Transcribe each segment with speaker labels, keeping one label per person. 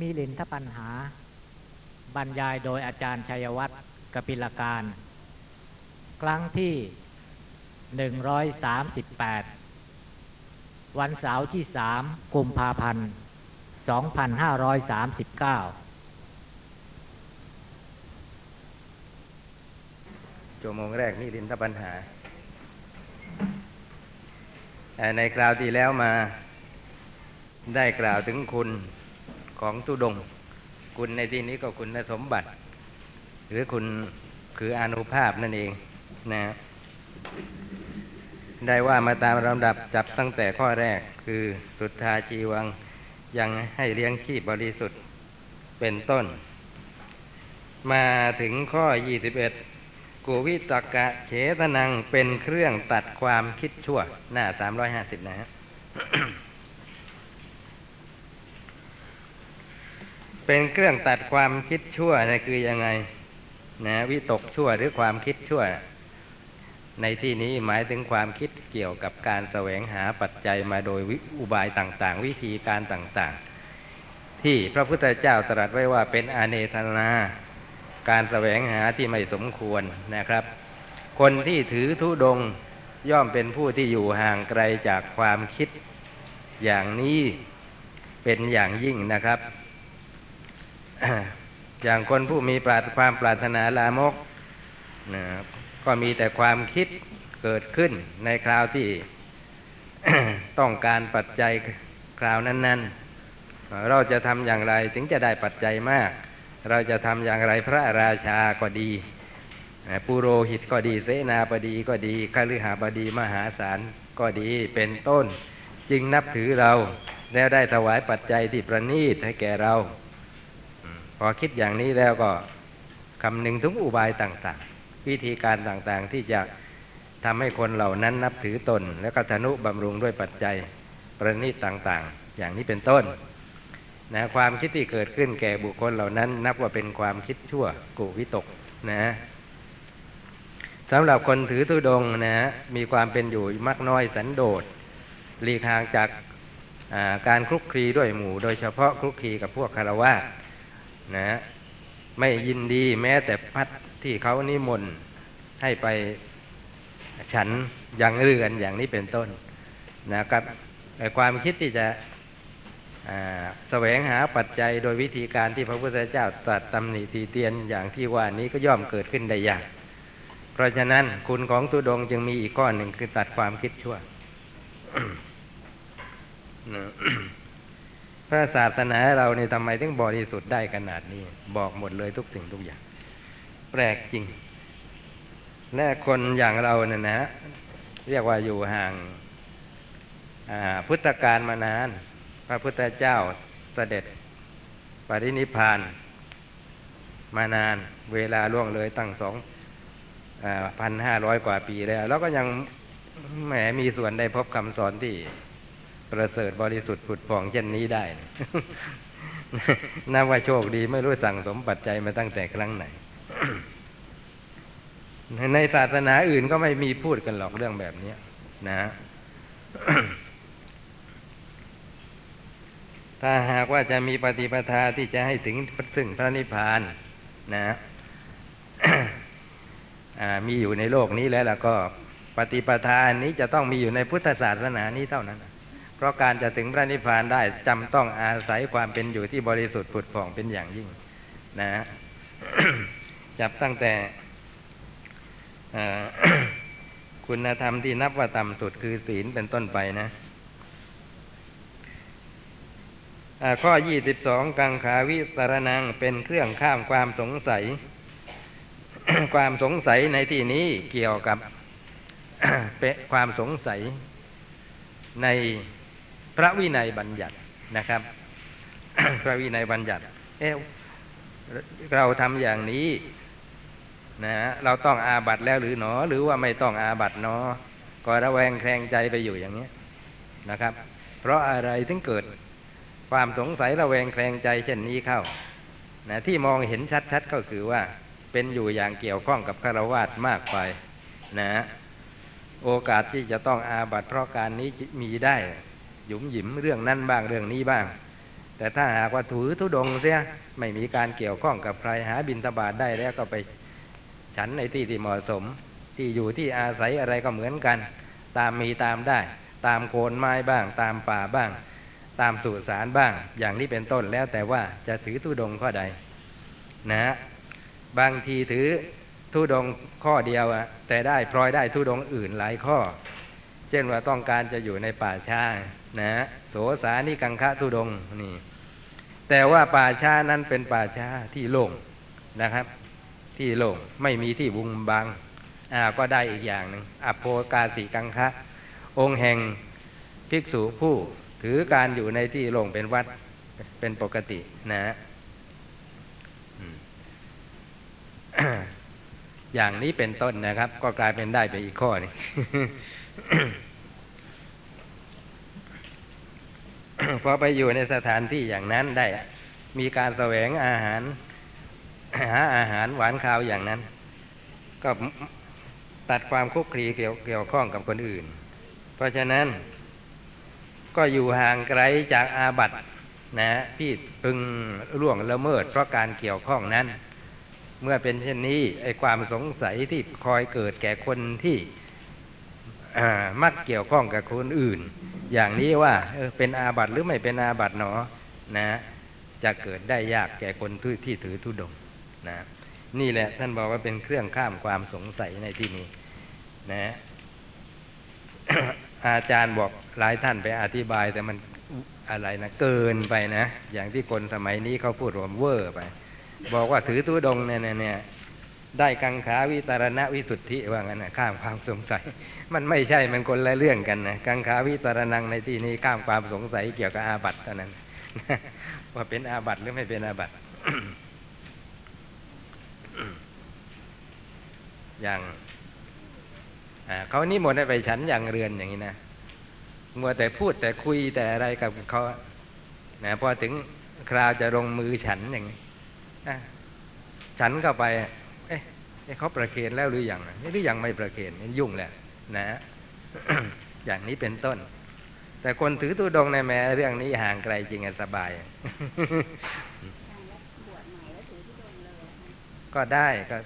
Speaker 1: มิลินทปัญหา บรรยายโดยอาจารย์ชัยวัฒน์กปิลการ ครั้งที่ 138 วันเสาร์ที่ 3 กุมภาพันธ์ 2539
Speaker 2: ชั่วโมงแรกนี่ลินทปัญหา ในคราวที่แล้วมาได้กล่าวถึงคุณ ของตุดง คุณในที่นี้ก็คุณสมบัติ หรือคุณคืออนุภาพนั่นเองนะได้ว่ามาตามลำดับจับตั้งแต่ข้อแรกคือสุทธาจีวังยังให้เลี้ยงชีพบริสุทธิ์เป็นต้น มาถึงข้อ 21กูวิตกะเฉทนังเป็นเครื่องตัดความคิดชั่ว หน้า 350 นะฮะ เป็นเครื่องตัดความคิดชั่วนะคือยังไง นะวิตกชั่วหรือความคิดชั่ว ในที่นี้หมายถึงความคิดเกี่ยวกับการแสวงหาปัจจัยมาโดยอุบายต่างๆ วิธีการต่างๆ ที่พระพุทธเจ้าตรัสไว้ว่าเป็นอเนธนา การแสวงหาที่ไม่สมควรนะครับ คนที่ถือธุดงย่อมเป็นผู้ที่อยู่ห่างไกลจากความคิดอย่างนี้เป็นอย่างยิ่งนะครับ อย่างคนผู้มีปราดความปรารถนาลามกนะก็มีแต่ความคิดเกิดขึ้นในคราวที่ต้องการปัจจัยคราวนั้น ๆ เราจะทำอย่างไรถึงจะได้ปัจจัยมาก เราจะทำอย่างไรพระราชาก็ดีปุโรหิตก็ดีเสนาบดีก็ดีคฤหาบดีมหาศาลก็ดีเป็นต้น จึงนับถือเราแล้วได้ถวายปัจจัยที่ประณีตให้แก่เรา พอคิดอย่างนี้แล้วก็คำนึงถึงอุบายต่าง ๆ วิธีการต่างๆที่จะทำให้คนเหล่านั้นนับถือตน แล้วก็ธนุบำรุงด้วยปัจจัยประณีตต่างๆ อย่างนี้เป็นต้นนะความคิดที่เกิดขึ้นแก่บุคคลเหล่านั้น นับว่าเป็นความคิดชั่วกุวิตกนะสำหรับคนถือธุดงนะมีความเป็นอยู่มักน้อยสันโดษหลีกห่างจากการคลุกคลีด้วยหมู่ โดยเฉพาะคลุกคลีกับพวกคารวะ นะไม่ยินดีแม้แต่พัดที่เขานิมนต์ให้ไปฉันยังเรือนอย่างนี้เป็นต้นนะครับความคิดที่จะแสวงหาปัจจัยโดยวิธีการที่พระพุทธเจ้าตรัสตำหนิตีเตียนอย่างที่ว่านี้ก็ย่อมเกิดขึ้นได้ยาก เพราะฉะนั้นคุณของตุดงจึงมีอีกก้อนหนึ่งคือตัดความคิดชั่ว พระศาสนาเราเนี่ยทำไมถึงบริสุทธิ์ได้ขนาดนี้ บอกหมดเลยทุกสิ่งทุกอย่าง แปลกจริงและคนอย่างเราเนี่ยนะ เรียกว่าอยู่ห่างพุทธกาลมานาน พระพุทธเจ้าเสด็จปรินิพานมานานเวลาล่วงเลยตั้งสองพันห้าร้อยกว่าปีแล้ว แล้วก็ยังแหมมีส่วนได้พบคำสอนที่ ประเสริฐบริสุทธิ์ผุดผ่องเช่นนี้ได้นับว่าโชคดีไม่รู้สั่งสมปัจจัยมาตั้งแต่ครั้งไหน ในศาสนาอื่นก็ไม่มีพูดกันหรอกเรื่องแบบนี้นะถ้าหากว่าจะมีปฏิปทาที่จะให้ถึงซึ่งพระนิพพานนะมีอยู่ในโลกนี้แล้วล่ะก็ ปฏิปทานี้จะต้องมีอยู่ในพุทธศาสนานี้เท่านั้น เพราะการจะถึงพระนิพพานได้จำต้องอาศัยความเป็นอยู่ที่บริสุทธิ์ผุดผ่องเป็นอย่างยิ่ง นะ จับตั้งแต่คุณธรรมที่นับว่าต่ำสุดคือศีลเป็นต้นไปนะข้อ 22 กังขาวิสารนังเป็นเครื่องข้ามความสงสัย ความสงสัยในที่นี้เกี่ยวกับความสงสัยใน ระวินัยบัญญัตินะครับ พระวินัยบัญญัติ เอเราทำอย่างนี้นะเราต้องอาบัตแล้วหรือหนอ หรือว่าไม่ต้องอาบัตเนอก็ระแวงแคลงใจไปอยู่อย่างนี้นะครับ เพราะอะไรถึงเกิดความสงสัยระแวงแคลงใจเช่นนี้เข้านะที่มองเห็นชัดๆก็คือว่าเป็นอยู่อย่างเกี่ยวข้องกับคารวาสมากไปนะ โอกาสที่จะต้องอาบัตเพราะการนี้มีได้ หยุมหยิมเรื่องนั้นบ้างเรื่องนี้บ้าง แต่ถ้าหากว่าถือธุดงเสียไม่มีการเกี่ยวข้องกับใครหาบินทบาทได้แล้วก็ไปฉันในที่ที่เหมาะสม ที่อยู่ที่อาศัยอะไรก็เหมือนกัน ตามมีตามได้ ตามโคนไม้บ้าง ตามป่าบ้าง ตามสุสานบ้าง อย่างนี้เป็นต้นแล้วแต่ว่าจะถือธุดงข้อใด นะฮะบางทีถือธุดงข้อเดียวอะแต่ได้พลอยได้ธุดงอื่นหลายข้อ เช่นว่าต้องการจะอยู่ในป่าช้า นะโสสานิกังคะธุดงนี่ แต่ว่าป่าช้านั้นเป็นป่าช้าที่โล่งนะครับ ที่โล่งไม่มีที่บุงบังอ่าก็ได้อีกอย่างหนึ่งอโภกาสิกังคะ องค์แห่งภิกษุผู้ถือการอยู่ในที่โล่งเป็นวัดเป็นปกตินะฮะอย่างนี้เป็นต้นนะครับ ก็กลายเป็นได้ไปอีกข้อนึง พอไปอยู่ในสถานที่อย่างนั้นได้ มีการแสวงอาหารหาอาหารหวานข้าวอย่างนั้น ก็ตัดความคุกคีเกี่ยวเกี่ยวข้องกับคนอื่น เพราะฉะนั้น ก็อยู่ห่างไกลจากอาบัตินะที่พึงล่วงละเมิดเพราะการเกี่ยวข้องนั้น เมื่อเป็นเช่นนี้ไอ้ความสงสัยที่คอยเกิดแก่คนที่มักเกี่ยวข้องกับคนอื่น อย่างนี้ว่าเออเป็นอาบัติหรือไม่เป็นอาบัติหนอนะจะเกิดได้ยากแก่คนที่ที่ถือธุดงค์นะนี่แหละท่านบอกว่าเป็นเครื่องข้ามความสงสัยในที่นี้นะอาจารย์บอกหลายท่านไปอธิบายแต่มันอะไรนะเกินไปนะ อย่างที่คนสมัยนี้เขาพูดรว่าเวอร์ไป บอกว่าถือตุดงเนี่ยเนี่ย ได้กังขาวิตารณวิสุทธิว่างั้นนะข้ามความสงสัย มันไม่ใช่มันคนละเรื่องกันนะกังขาวิตารนังในที่นี้ข้ามความสงสัยเกี่ยวกับอาบัติเท่านั้นว่าเป็นอาบัติหรือไม่เป็นอาบัติอย่างเขานิมนต์ให้ไปฉันอย่างเรือนอย่างนี้นะมัวแต่พูดแต่คุยแต่อะไรกับเขานะพอถึงคราวจะลงมือฉันอย่างนี้อะฉันเข้าไป เขาประเคนแล้วหรือยังนี่หรือยังไม่ประเคนนี่ยุ่งแหละนะอย่างนี้เป็นต้น แต่คนถือตุดงในแม้เรื่องนี้ห่างไกลจริงอสบาย ก็ได้ก็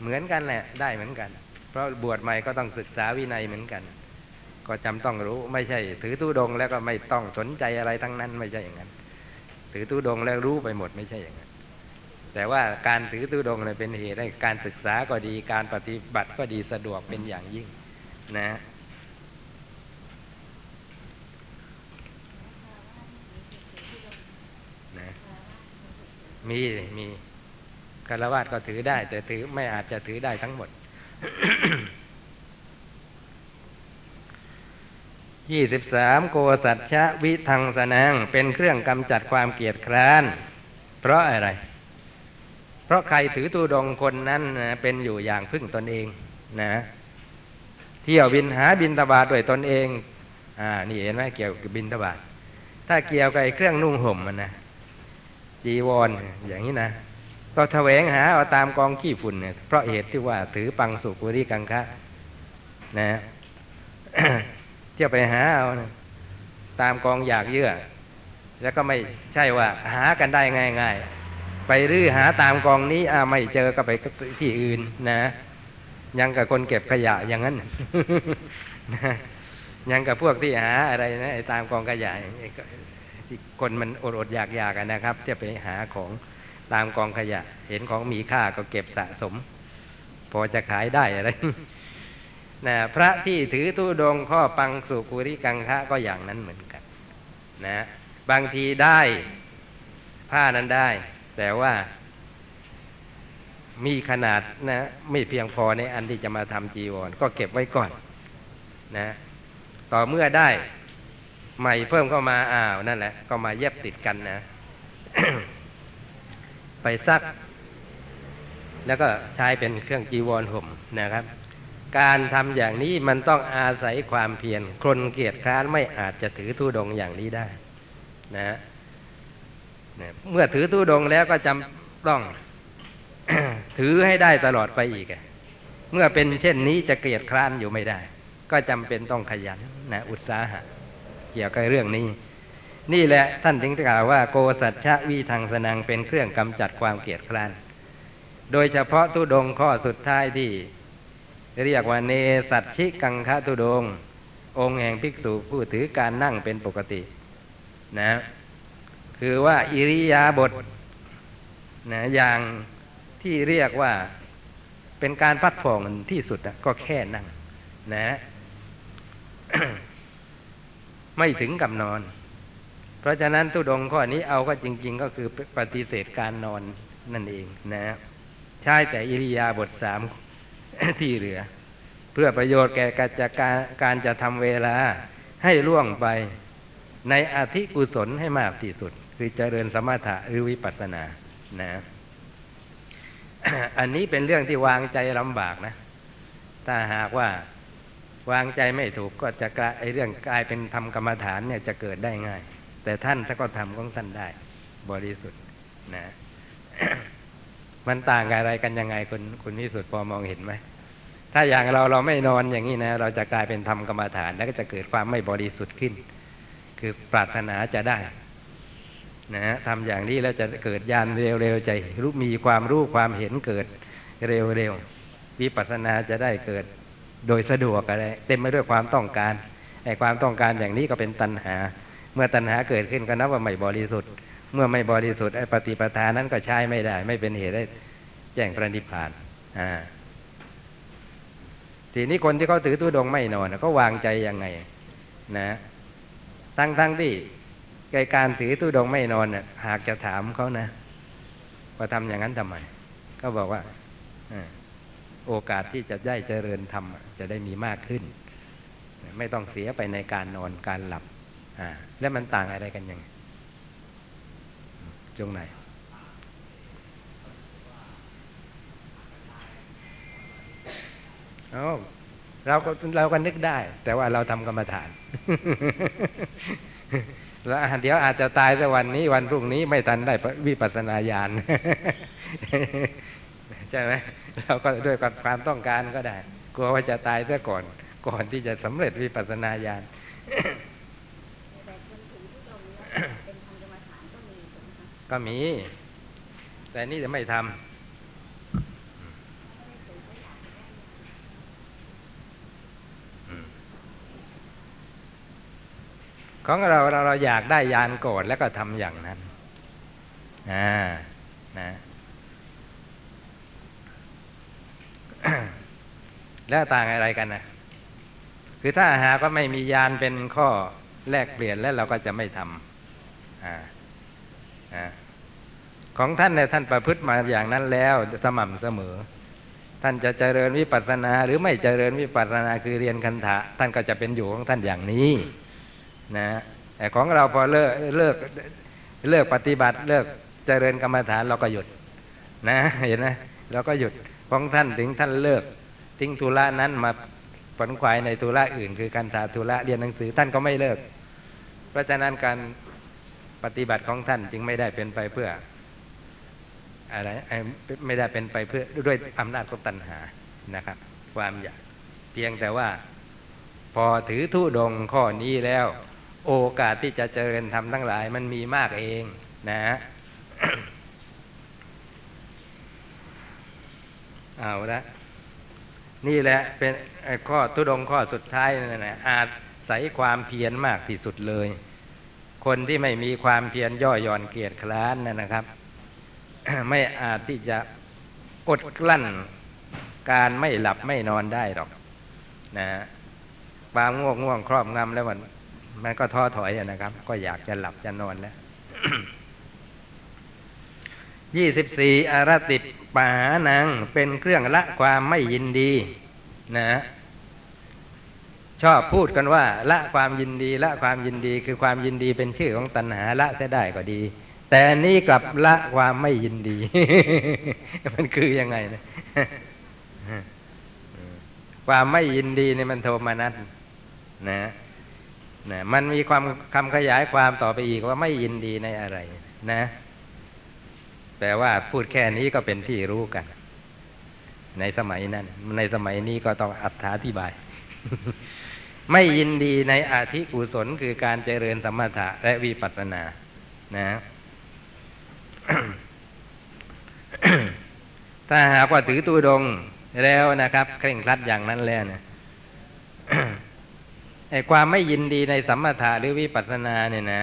Speaker 2: เหมือนกันแหละ ได้เหมือนกัน เพราะบวชใหม่ก็ต้องศึกษาวินัยเหมือนกัน ก็จำต้องรู้ไม่ใช่ ถือตุดงแล้วก็ไม่ต้องสนใจอะไรทั้งนั้นไม่ใช่อย่างนั้น ถือตุดงแล้วรู้ไปหมดไม่ใช่อย่างนั้น แต่ว่าการถือตุดงเนี่ยเป็นเหตุให้การศึกษาก็ดีการปฏิบัติก็ดีสะดวกเป็นอย่างยิ่งนะนะมีมีคารวะก็ถือได้ แต่ถือไม่อาจจะถือได้ทั้งหมดยี่สิบสามโกสัจชะวิทังสนังเป็นเครื่องกำจัดความเกียดคร้าน เพราะอะไร เพราะใครถือตูดงคนนั้นนะเป็นอยู่อย่างพึ่งตนเองนะเที่ยวบินหาบินตบาทด้วยตนเองอ่านี่เห็นไหมเกี่ยวกับบินตบาทถ้าเกี่ยวกับเครื่องนุ่งห่มมันนะจีวรอย่างนี้นะก็แสวงหาเอาตามกองขี้ฝุ่นเนี่ยเพราะเหตุที่ว่าถือปังสุกุริกังคะนะเที่ยวไปหาเอานะตามกองอยากเยื่อ แล้วก็ไม่ใช่ว่าหากันได้ง่าย ๆ ไปรื้อหาตามกองนี้อ่าไม่เจอก็ไปที่อื่นนะ ยังกับคนเก็บขยะอย่างนั้นยังกับพวกที่หาอะไรนะไอ้ตามกองขยะคนมันอดอดอยากอยากกันนะครับ จะไปหาของตามกองขยะ เห็นของมีค่าก็เก็บสะสม พอจะขายได้อะไรนะพระที่ถือตู้ดงข้อปังสุกุริกังคะก็อย่างนั้นเหมือนกัน นะ บางทีได้ ผ้านั้นได้ แต่ว่ามีขนาดนะไม่เพียงพอในอันที่จะมาทำจีวร ก็เก็บไว้ก่อนนะต่อเมื่อได้ใหม่เพิ่มเข้ามาอ้าวนั่นแหละ ก็มาเย็บติดกันนะ ไปซัก แล้วก็ใช้เป็นเครื่องจีวรห่มนะครับ การทำอย่างนี้มันต้องอาศัยความเพียรคนเกียจคร้านไม่อาจจะถือตู้ดงอย่างนี้ได้ นะนะ เมื่อถือตู้ดงแล้วก็จำต้อง ถือให้ได้ตลอดไปอีกเมื่อเป็นเช่นนี้จะเกลียดคร้านอยู่ไม่ได้ ก็จำเป็นต้องขยันนะอุตสาหะ เกี่ยวกับเรื่องนี้ นี่แหละท่านถึงกล่าวว่าโกสัจฉะวิทังสนังเป็นเครื่องกำจัดความเกลียดคร้าน โดยเฉพาะตุดงข้อสุดท้ายที่ เรียกว่าเนสัตชิกังคะตุดง องค์แห่งภิกษุผู้ถือการนั่งเป็นปกติ นะ คือว่าอิริยาบถนะอย่างที่เรียกว่าเป็นการพักผ่อนที่สุดอะก็แค่นั่งนะไม่ถึงกับนอน เพราะฉะนั้นตุดงข้อนี้เอาก็จริง ๆ ก็คือปฏิเสธการนอนนั่นเองนะใช้แต่อิริยาบถสามที่เหลือ เพื่อประโยชน์แก่การจะการการจะทำเวลาให้ล่วงไปในอธิกุศลให้มากที่สุด คือเจริญสมถะหรือวิปัสสนานะอันนี้เป็นเรื่องที่วางใจลำบากนะ ถ้าหากว่าวางใจไม่ถูกก็จะกลายไอเรื่องกลายเป็นทำกรรมฐานเนี่ยจะเกิดได้ง่าย แต่ท่านถ้าก็ทำของท่านได้ บริสุทธิ์นะ มันต่างกับอะไรกันยังไงคุณคุณวิสุทธ์พอมองเห็นไหมถ้าอย่างเราเราไม่นอนอย่างนี้นะ เราจะกลายเป็นทำกรรมฐานแล้วก็จะเกิดความไม่บริสุทธิ์ขึ้น คือปรารถนาจะได้ นะทำอย่างนี้แล้วจะเกิดญาณเร็วๆใจรู้มีความรู้ความเห็นเกิดเร็วๆวิปัสสนาจะได้เกิดโดยสะดวกอะไรเต็มไปด้วยความต้องการไอ้ความต้องการอย่างนี้ก็เป็นตัณหา เมื่อตัณหาเกิดขึ้นก็นับว่าไม่บริสุทธิ์ เมื่อไม่บริสุทธิ์ไอ้ปฏิปทานั้นก็ใช้ไม่ได้ ไม่เป็นเหตุได้แจ้งพระนิพพานอ่าทีนี้คนที่เขาถือตุดงไม่นอนเขาวางใจยังไง นะทั้งทั้งที่ ในการถือตุดงไม่นอนน่ะหากจะถามเขานะว่าทำอย่างนั้นทำไมก็บอกว่าอโอกาสที่จะได้เจริญธรรมจะได้มีมากขึ้น ไม่ต้องเสียไปในการนอนการหลับอ่าแล้วมันต่างอะไรกันยังไงจงไหนเอาเราก็เราก็นึกได้ แต่ว่าเราทำกรรมฐาน แล้วเดี๋ยวอาจจะตายแต่วันนี้วันพรุ่งนี้ไม่ทันได้วิปัสสนาญาณใช่ไหมเราก็ด้วยความต้องการก็ได้ กลัวว่าจะตายซะก่อน ก่อนที่จะสำเร็จวิปัสสนาญาณ
Speaker 3: ก็มีถูกไหมคะ
Speaker 2: ก็มี แต่นี่จะไม่ทำ ของเราเราเราอยากได้ยานโกรธแล้วก็ทำอย่างนั้นอ่านะแล้วต่างอะไรกันนะคือถ้าหากว่าไม่มียานเป็นข้อแลกเปลี่ยนแล้วเราก็จะไม่ทำอ่าอ่าของท่านเนี่ยท่านประพฤติมาอย่างนั้นแล้วสม่ำเสมอ ท่านจะเจริญวิปัสสนา หรือไม่เจริญวิปัสสนาคือเรียนคันธะท่านก็จะเป็นอยู่ของท่านอย่างนี้ นะแต่ของเราพอเลิกเลิกเลิกปฏิบัติเลิกเจริญกรรมฐานเราก็หยุด นะเห็นไหมเราก็หยุดของท่านถึงท่านเลิก ทิ้งธุระนั้นมาผลควายในธุระอื่น คือการถาธุระเรียนหนังสือท่านก็ไม่เลิก เพราะฉะนั้นการปฏิบัติของท่านจึงไม่ได้เป็นไปเพื่ออะไรไม่ได้เป็นไปเพื่อด้วยอำนาจของตัณหานะครับ ความอยากเพียงแต่ว่า พอถือธุดงข้อนี้แล้ว โอกาสที่จะเจริญธรรมทั้งหลายมันมีมากเองนะเอาละนี่แหละเป็นข้อทุดงข้อสุดท้ายนั่นแหละอาจใส่ความเพียรมากที่สุดเลย คนที่ไม่มีความเพียรย่อหย่อนเกียรติคร้านนั่นนะครับ ไม่อาจที่จะอดกลั้นการไม่หลับไม่นอนได้หรอก นะความง่วงง่วงครอบงำแล้วมัน มันก็ท้อถอยนะครับ ก็อยากจะหลับจะนอนแล้วยี่สิบสี่อารติปานังเป็นเครื่องละความไม่ยินดีนะชอบพูดกันว่า ละความยินดีละความยินดีคือความยินดีเป็นชื่อของตัณหาละเสียได้ก็ดี แต่นี่กลับละความไม่ยินดี มันคือยังไงนะความไม่ยินดีนี่มันโทมนัสนะ นะมันมีความคำขยายความต่อไปอีกว่าไม่ยินดีในอะไร นะแต่ว่าพูดแค่นี้ก็เป็นที่รู้กัน ในสมัยนั้น ในสมัยนี้ก็ต้องอัธาธิบาย ไม่ยินดีในอาธิกุศลคือการเจริญสมถะและวิปัสสนา นะถ้าหากว่าถือตูดงแล้วนะครับ เคร่งครัดอย่างนั้นแล้วนี่ย ไอ้ความไม่ยินดีในสัมมาทาหรือวิปัสสนาเนี่ยนะ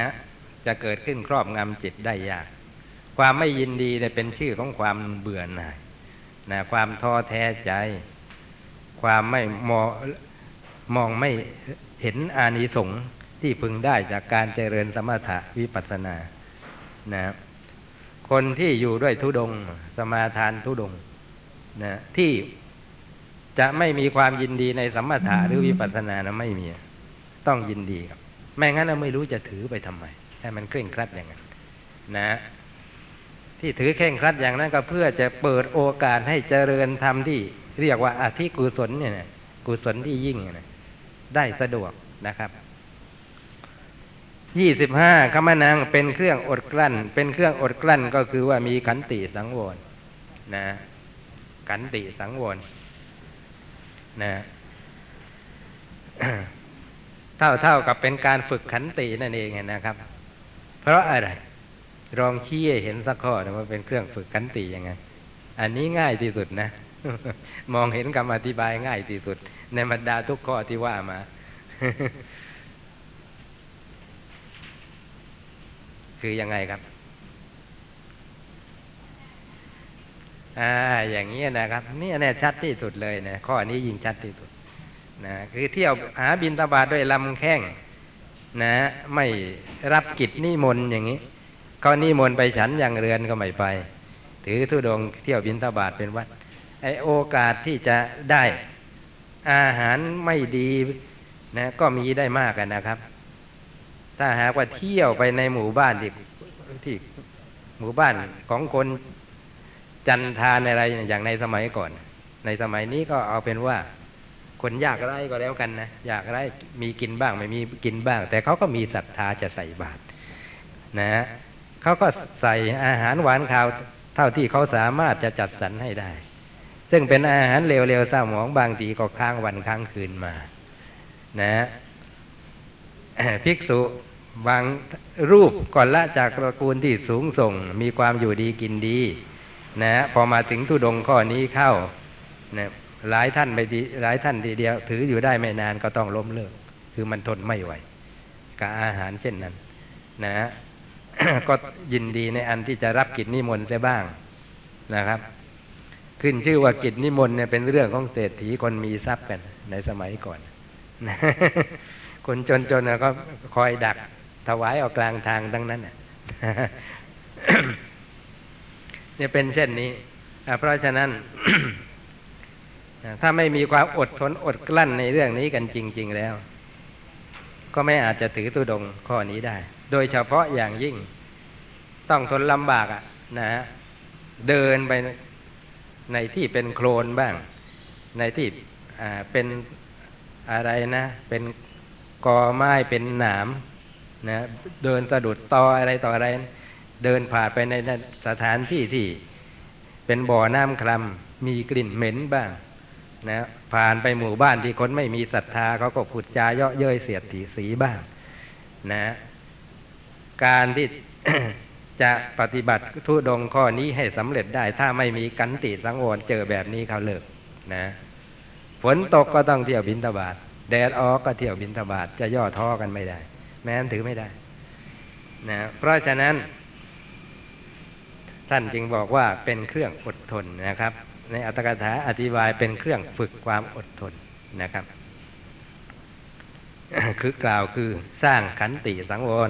Speaker 2: จะเกิดขึ้นครอบงำจิตได้ยาก ความไม่ยินดีเนี่ยเป็นชื่อของความเบื่อหน่ายนะความท้อแท้ใจ ความไม่มองมองไม่เห็นอานิสงส์ที่พึงได้จากการเจริญสมถะวิปัสสนานะคนที่อยู่ด้วยทุดง สมาทานทุดงนะที่จะไม่มีความยินดีในสัมมาทาหรือวิปัสสนานะไม่มี ต้องยินดีครับ ไม่งั้นเราไม่รู้จะถือไปทำไม ให้มันเคร่งครัดอย่างนั้นนะ ที่ถือเคร่งครัดอย่างนั้นก็เพื่อจะเปิดโอกาสให้เจริญธรรมที่ เรียกว่าอธิกุศลเนี่ยนะกุศลที่ยิ่งเนี่ยนะได้สะดวกนะครับยี่สิบห้าคำนังเป็นเครื่องอดกลั้น เป็นเครื่องอดกลั้นก็คือว่ามีขันติสังวรนะขันติสังวรนะ เท่าเท่ากับเป็นการฝึกขันตินั่นเองนะครับ เพราะอะไรลองชี้เห็นสักข้อนะว่าเป็นเครื่องฝึกขันติยังไง อันนี้ง่ายที่สุดนะ มองเห็นคำอธิบายง่ายที่สุด ในบรรดาทุกข้อที่ว่ามา คือยังไงครับอ่าอย่างนี้นะครับ นี่แน่ชัดที่สุดเลยนะข้อนี้ยิ่งชัดที่สุด นะคือเที่ยวหาบินตาบาด้วยลำแข้งนะไม่รับกิจนิมนต์อย่างนี้เขานิมนต์ไปฉันอย่างเรือนก็ไม่ไป ถือธุดงเที่ยวบินตาบาทเป็นวัดไอโอกาสที่จะได้อาหารไม่ดีนะก็มีได้มากกันนะครับ ถ้าหากว่าเที่ยวไปในหมู่บ้านที่ที่หมู่บ้านของคนจันทานอะไรอย่างในสมัยก่อน ในสมัยนี้ก็เอาเป็นว่า คนอยากไร้ก็แล้วกันนะอยากไร้มีกินบ้างไม่มีกินบ้าง แต่เขาก็มีศรัทธาจะใส่บาตรนะเขาก็ใส่อาหารหวานข้าวเท่าที่เขาสามารถจะจัดสรรให้ได้ ซึ่งเป็นอาหารเร็วๆเศร้าหมองบางทีก็ค้างวันค้างคืนมา นะภิกษุบางรูปก่อนละจากตระกูลที่สูงส่ง มีความอยู่ดีกินดี นะพอมาถึงทุดงข้อนี้เข้านะ หลายท่านไปดีหลายท่านทีเดียว ถืออยู่ได้ไม่นานก็ต้องล้มเลิก คือมันทนไม่ไหวกับอาหารเช่นนั้น นะก็ยินดีในอันที่จะรับกิจนิมนต์ได้บ้างนะครับ ขึ้นชื่อว่ากิจนิมนต์เนี่ยเป็นเรื่องของเศรษฐีคนมีทรัพย์กันในสมัยก่อนนะคนจนๆก็คอยดักถวายออกกลางทางทั้งนั้นเนี่ยเป็นเช่นนี้เพราะฉะนั้น ถ้าไม่มีความอดทนอดกลั้นในเรื่องนี้กันจริง ๆแล้ว ก็ไม่อาจจะถือตุดงข้อนี้ได้ โดยเฉพาะอย่างยิ่ง ต้องทนลำบากอะนะฮะเดินไปในที่เป็นโคลนบ้าง ในที่เป็นอะไรนะ เป็นกอไม้เป็นหนามนะเดินสะดุดตออะไรต่ออะไร เดินผ่านไปในสถานที่ที่เป็นบ่อน้ำคลำมีกลิ่นเหม็นบ้าง นะผ่านไปหมู่บ้านที่คนไม่มีศรัทธาเขาก็ผุดจาเยาะเย้ยเสียดถีสีบ้างนะ การที่จะปฏิบัติทุดงข้อนี้ให้สำเร็จได้ ถ้าไม่มีกันติสังวรเจอแบบนี้เขาเลิกนะฝนตกก็ต้องเที่ยวบินตบาทแดดออกก็เที่ยวบินทบาทจะย่อท้อกันไม่ได้ แม้นถือไม่ได้นะเพราะฉะนั้น ท่านจึงบอกว่าเป็นเครื่องอดทนนะครับ ในอัตถกถาอธิบายเป็นเครื่องฝึกความอดทนนะครับ คือกล่าวคือสร้างขันติสังวร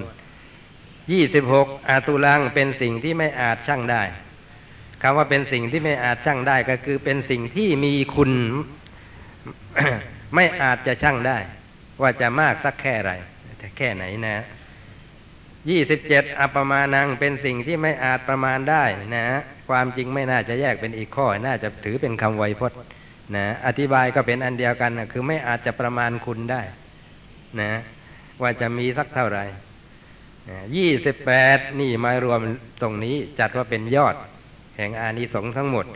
Speaker 2: ยี่สิบหกอาตุลังเป็นสิ่งที่ไม่อาจช่างได้คำว่าเป็นสิ่งที่ไม่อาจช่างได้ก็คือเป็นสิ่งที่มีคุณ ไม่อาจจะช่างได้ ว่าจะมากสักแค่ไรแค่ไหนนะ ยี่สิบเจ็ดอปมานังเป็นสิ่งที่ไม่อาจประมาณได้นะ ความจริงไม่น่าจะแยกเป็นอีกข้อ น่าจะถือเป็นคำไวยพจน์นะอธิบายก็เป็นอันเดียวกันนะคือไม่อาจจะประมาณคุณได้นะว่าจะมีสักเท่าไหร่ยี่สิบแปดนี่มารวมตรงนี้จัดว่าเป็นยอด แห่งอานิสงส์ทั้งหมด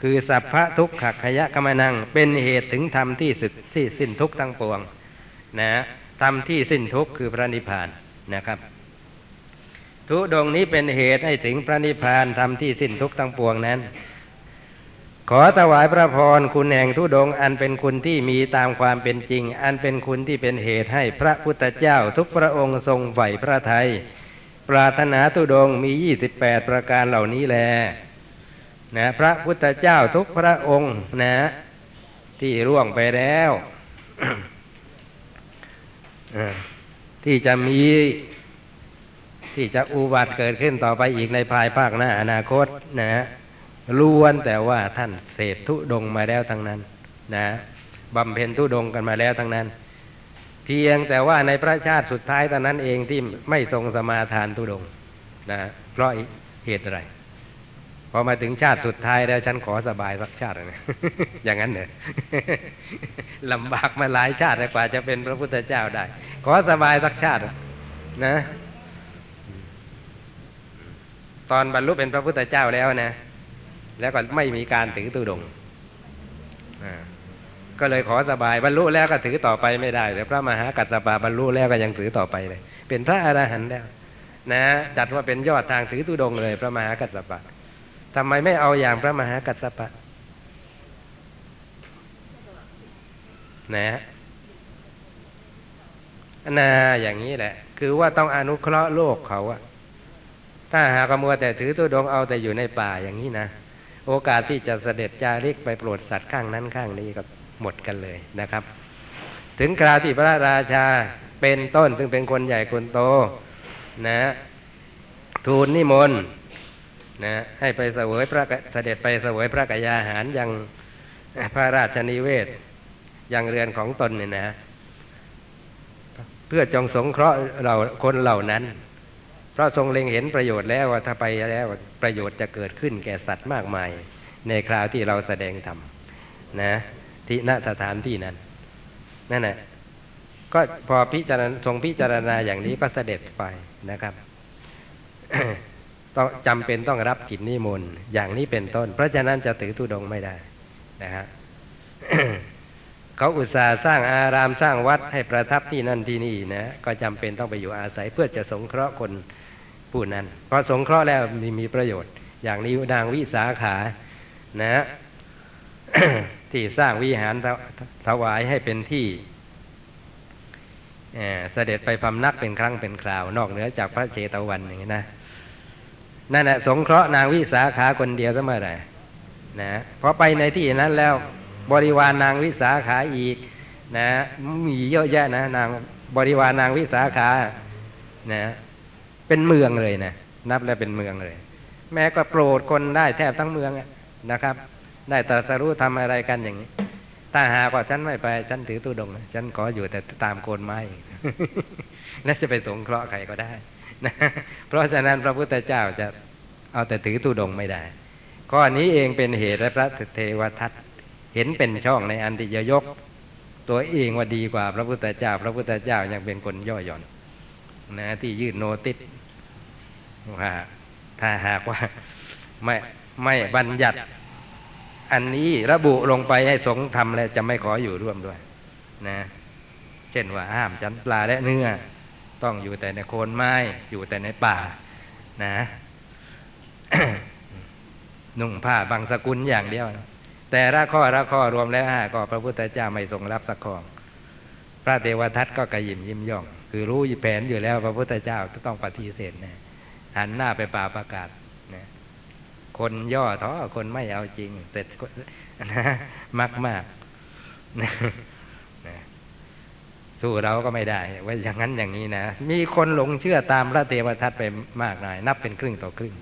Speaker 2: คือสัพพะทุกขขยะกมนัง เป็นเหตุถึงธรรมที่สุดที่สิ้นทุกทั้งปวงนะทำที่สิ้นทุกข์คือพระนิพพานนะครับ ทุดงนี้เป็นเหตุให้ถึงพระนิพพานทำที่สิ้นทุกข์ทั้งปวงนั้น ขอถวายพระพรคุณแห่งทุดงอันเป็นคุณที่มีตามความเป็นจริง อันเป็นคุณที่เป็นเหตุให้พระพุทธเจ้าทุกพระองค์ทรงใฝ่พระทัยปรารถนาทุดงมี 28 ประการเหล่านี้แลนะพระพุทธเจ้าทุกพระองค์นะ ที่ร่วงไปแล้วที่จะมี ที่จะอุบัติเกิดขึ้นต่อไปอีกในภายภาคหน้าอนาคตนะล้วนแต่ว่าท่านเสพทุดงมาแล้วทั้งนั้น นะบำเพ็ญทุดงกันมาแล้วทั้งนั้น เพียงแต่ว่าในพระชาติสุดท้ายตอนนั้นเองที่ไม่ทรงสมาทานทุดงนะเพราะเหตุอะไรพอมาถึงชาติสุดท้ายแล้วฉันขอสบายสักชาตินะอย่างนั้นเนี่ยลำบากมาหลายชาติกว่าจะเป็นพระพุทธเจ้าได้ ขอสบายสักชาตินะ ตอนบรรลุเป็นพระพุทธเจ้าแล้วนะ แล้วก็ไม่มีการถือตุดงก็เลยขอสบายบรรลุแล้วก็ถือต่อไปไม่ได้แต่พระมหากัสสปะบรรลุแล้วก็ยังถือต่อไปเลย เป็นพระอรหันต์แล้ว นะจัดว่าเป็นยอดทางถือตุดงเลย พระมหากัสสปะทำไมไม่เอาอย่างพระมหากัสสปะ นะนาอย่างนี้แหละ คือว่าต้องอนุเคราะห์โลกเขาอะ ถ้าหากมัวแต่ถือตัวดงเอาแต่อยู่ในป่าอย่างนี้นะ โอกาสที่จะเสด็จจาริกไปโปรดสัตว์ข้างนั้นข้างนี้ก็หมดกันเลยนะครับ ถึงคราวที่พระราชาเป็นต้นซึ่งเป็นคนใหญ่คนโตนะทูลนิมนต์นะให้ไปเสวยพระเสด็จไปเสวยพระกยาหารยังพระราชนิเวศยังเรือนของตนเนี่ยนะ เพื่อจงสงเคราะห์เราคนเหล่านั้น ราะทรงเล็งเห็นประโยชน์แล้วว่าถ้าไปแล้วประโยชน์จะเกิดขึ้นแก่สัตว์มากมาย ในคราวที่เราแสดงธรรมนะที่ณสถานที่นั้นนั่นแหละก็พอพิจารณาทรงพิจารณาอย่างนี้ก็เสด็จไปนะครับต้องจำเป็นต้องรับกิจนิมนต์อย่างนี้เป็นต้น เพราะฉะนั้นจะถือตุดงไม่ได้นะฮะเขาอุตส่าห์สร้างอารามสร้างวัดให้ประทับที่นั่นที่นี่นะก็จำเป็นต้องไปอยู่อาศัยเพื่อจะสงเคราะห์คน ผู้นั้นพราะสงเคราะห์แล้วมีมีประโยชน์ อย่างนี้นางวิสาขานะที่สร้างวิหารถวายให้เป็นที่เอ่อเสด็จไปพำนักเป็นครั้งเป็นคราวนอกเหนือจากพระเจตวันอย่างนี้นะนั่นแหละสงเคราะห์นางวิสาขาคนเดียวซะเมื่อไหร่นะพอไปในที่นั้นแล้วบริวารนางวิสาขาอีก นะมีเยอะแยะนะ นางบริวารนางวิสาขานะ เป็นเมืองเลยนะนับแล้วเป็นเมืองเลย แม้ก็โปรดคนได้แทบทั้งเมืองนะครับ ได้ตรัสรู้ทำอะไรกันอย่างนี้ถ้าหากว่าฉันไม่ไป ฉันถือตู้ดง ฉันขออยู่แต่ตามโคนไม้แล้วจะไปสงเคราะห์ใครก็ได้นะเพราะฉะนั้นพระพุทธเจ้าจะเอาแต่ถือตู้ดงไม่ได้ ข้อนี้เองเป็นเหตุและพระเทวทัตเห็นเป็นช่องในอันที่จะยก ตัวเองว่าดีกว่าพระพุทธเจ้า พระพุทธเจ้ายังเป็นคนย่อหย่อนนะที่ยื่นโนติส ว่าถ้าหากว่าไม่ไม่บัญญัติ อันนี้ระบุลงไปให้สงฆ์ทำแล้วจะไม่ขออยู่ร่วมด้วย นะ เช่นว่าห้ามฉันปลาและเนื้อ ต้องอยู่แต่ในโคนไม้ อยู่แต่ในป่า นะนุ่งผ้าบางสกุลอย่างเดียว แต่ละข้อละข้อรวมแล้วห้าก็พระพุทธเจ้าไม่ทรงรับสักข้อพระเทวทัตก็กระยิมยิ้มย่อง คือรู้แผนอยู่แล้ว พระพุทธเจ้าต้องปฏิเสธน หันหน้าไปป่าประกาศนะคนย่อท้อคนไม่เอาจริงเสร็จนะมากมากนะนะสู้เราก็ไม่ได้ว่าอย่างนั้นอย่างนี้นะมีคนหลงเชื่อตามพระเทวทัตไปมากหน่อย นับเป็นครึ่งต่อครึ่ง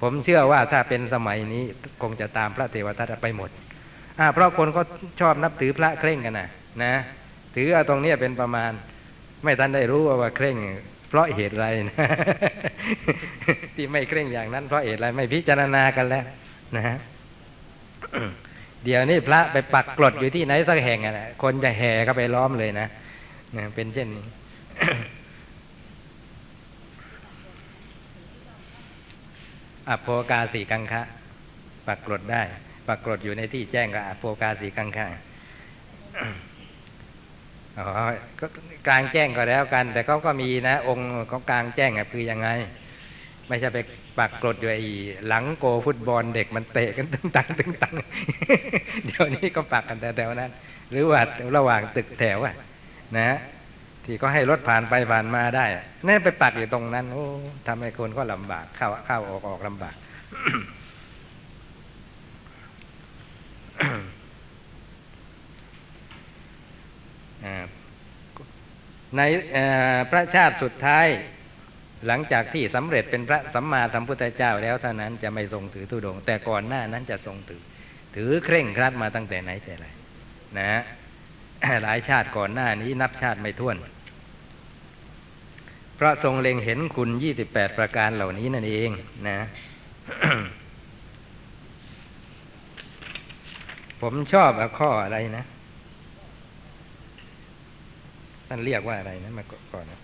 Speaker 2: ผมเชื่อว่าถ้าเป็นสมัยนี้คงจะตามพระเทวทัตไปหมดอ่าเพราะคนก็ชอบนับถือพระเคร่งกันนะนะ ถือเอาตรงนี้เป็นประมาณ ไม่ทันได้รู้ว่าว่าเคร่ง เพราะเหตุไรนะที่ไม่เคร่งอย่างนั้น เพราะเหตุไรไม่พิจารณากันแล้ว นะเดี๋ยวนี้พระไปปักกรดอยู่ที่ไหนสักแห่งอะคนจะแห่เข้าไปล้อมเลยนะนะเป็นเช่นนี้อโภกาสีกังคะปักกรดได้ปักกรดอยู่ในที่แจ้งกับอโภกาสีกังคะ ก็กลางแจ้งก็แล้วกัน แต่เขาก็มีนะ องค์ของกลางแจ้งอะคือยังไง ไม่ใช่ไปปักกรดอยู่ไอ้หลังโกฟุตบอลเด็กมันเตะกันตึงตังตึงตังเดี๋ยวนี้ก็ปักกันแถวๆนั้น หรือว่าระหว่างตึกแถวอะนะ ที่ก็ให้รถผ่านไปผ่านมาได้นั่นไปปักอยู่ตรงนั้น โอ้ทำให้คนก็ลำบากเข้าเข้าออกออกลำบาก อ่า ในพระชาติสุดท้าย หลังจากที่สำเร็จเป็นพระสัมมาสัมพุทธเจ้าแล้วเท่านั้นจะไม่ทรงถือธุดง แต่ก่อนหน้านั้นจะทรงถือ ถือเคร่งครัดมาตั้งแต่ไหนแต่ไรนะหลายชาติก่อนหน้านี้นับชาติไม่ถ้วน เพราะทรงเล็งเห็นคุณ28ประการเหล่านี้นั่นเองนะ ผมชอบข้ออะไรนะ ท่านเรียกว่าอะไรนะมาก่อนนะ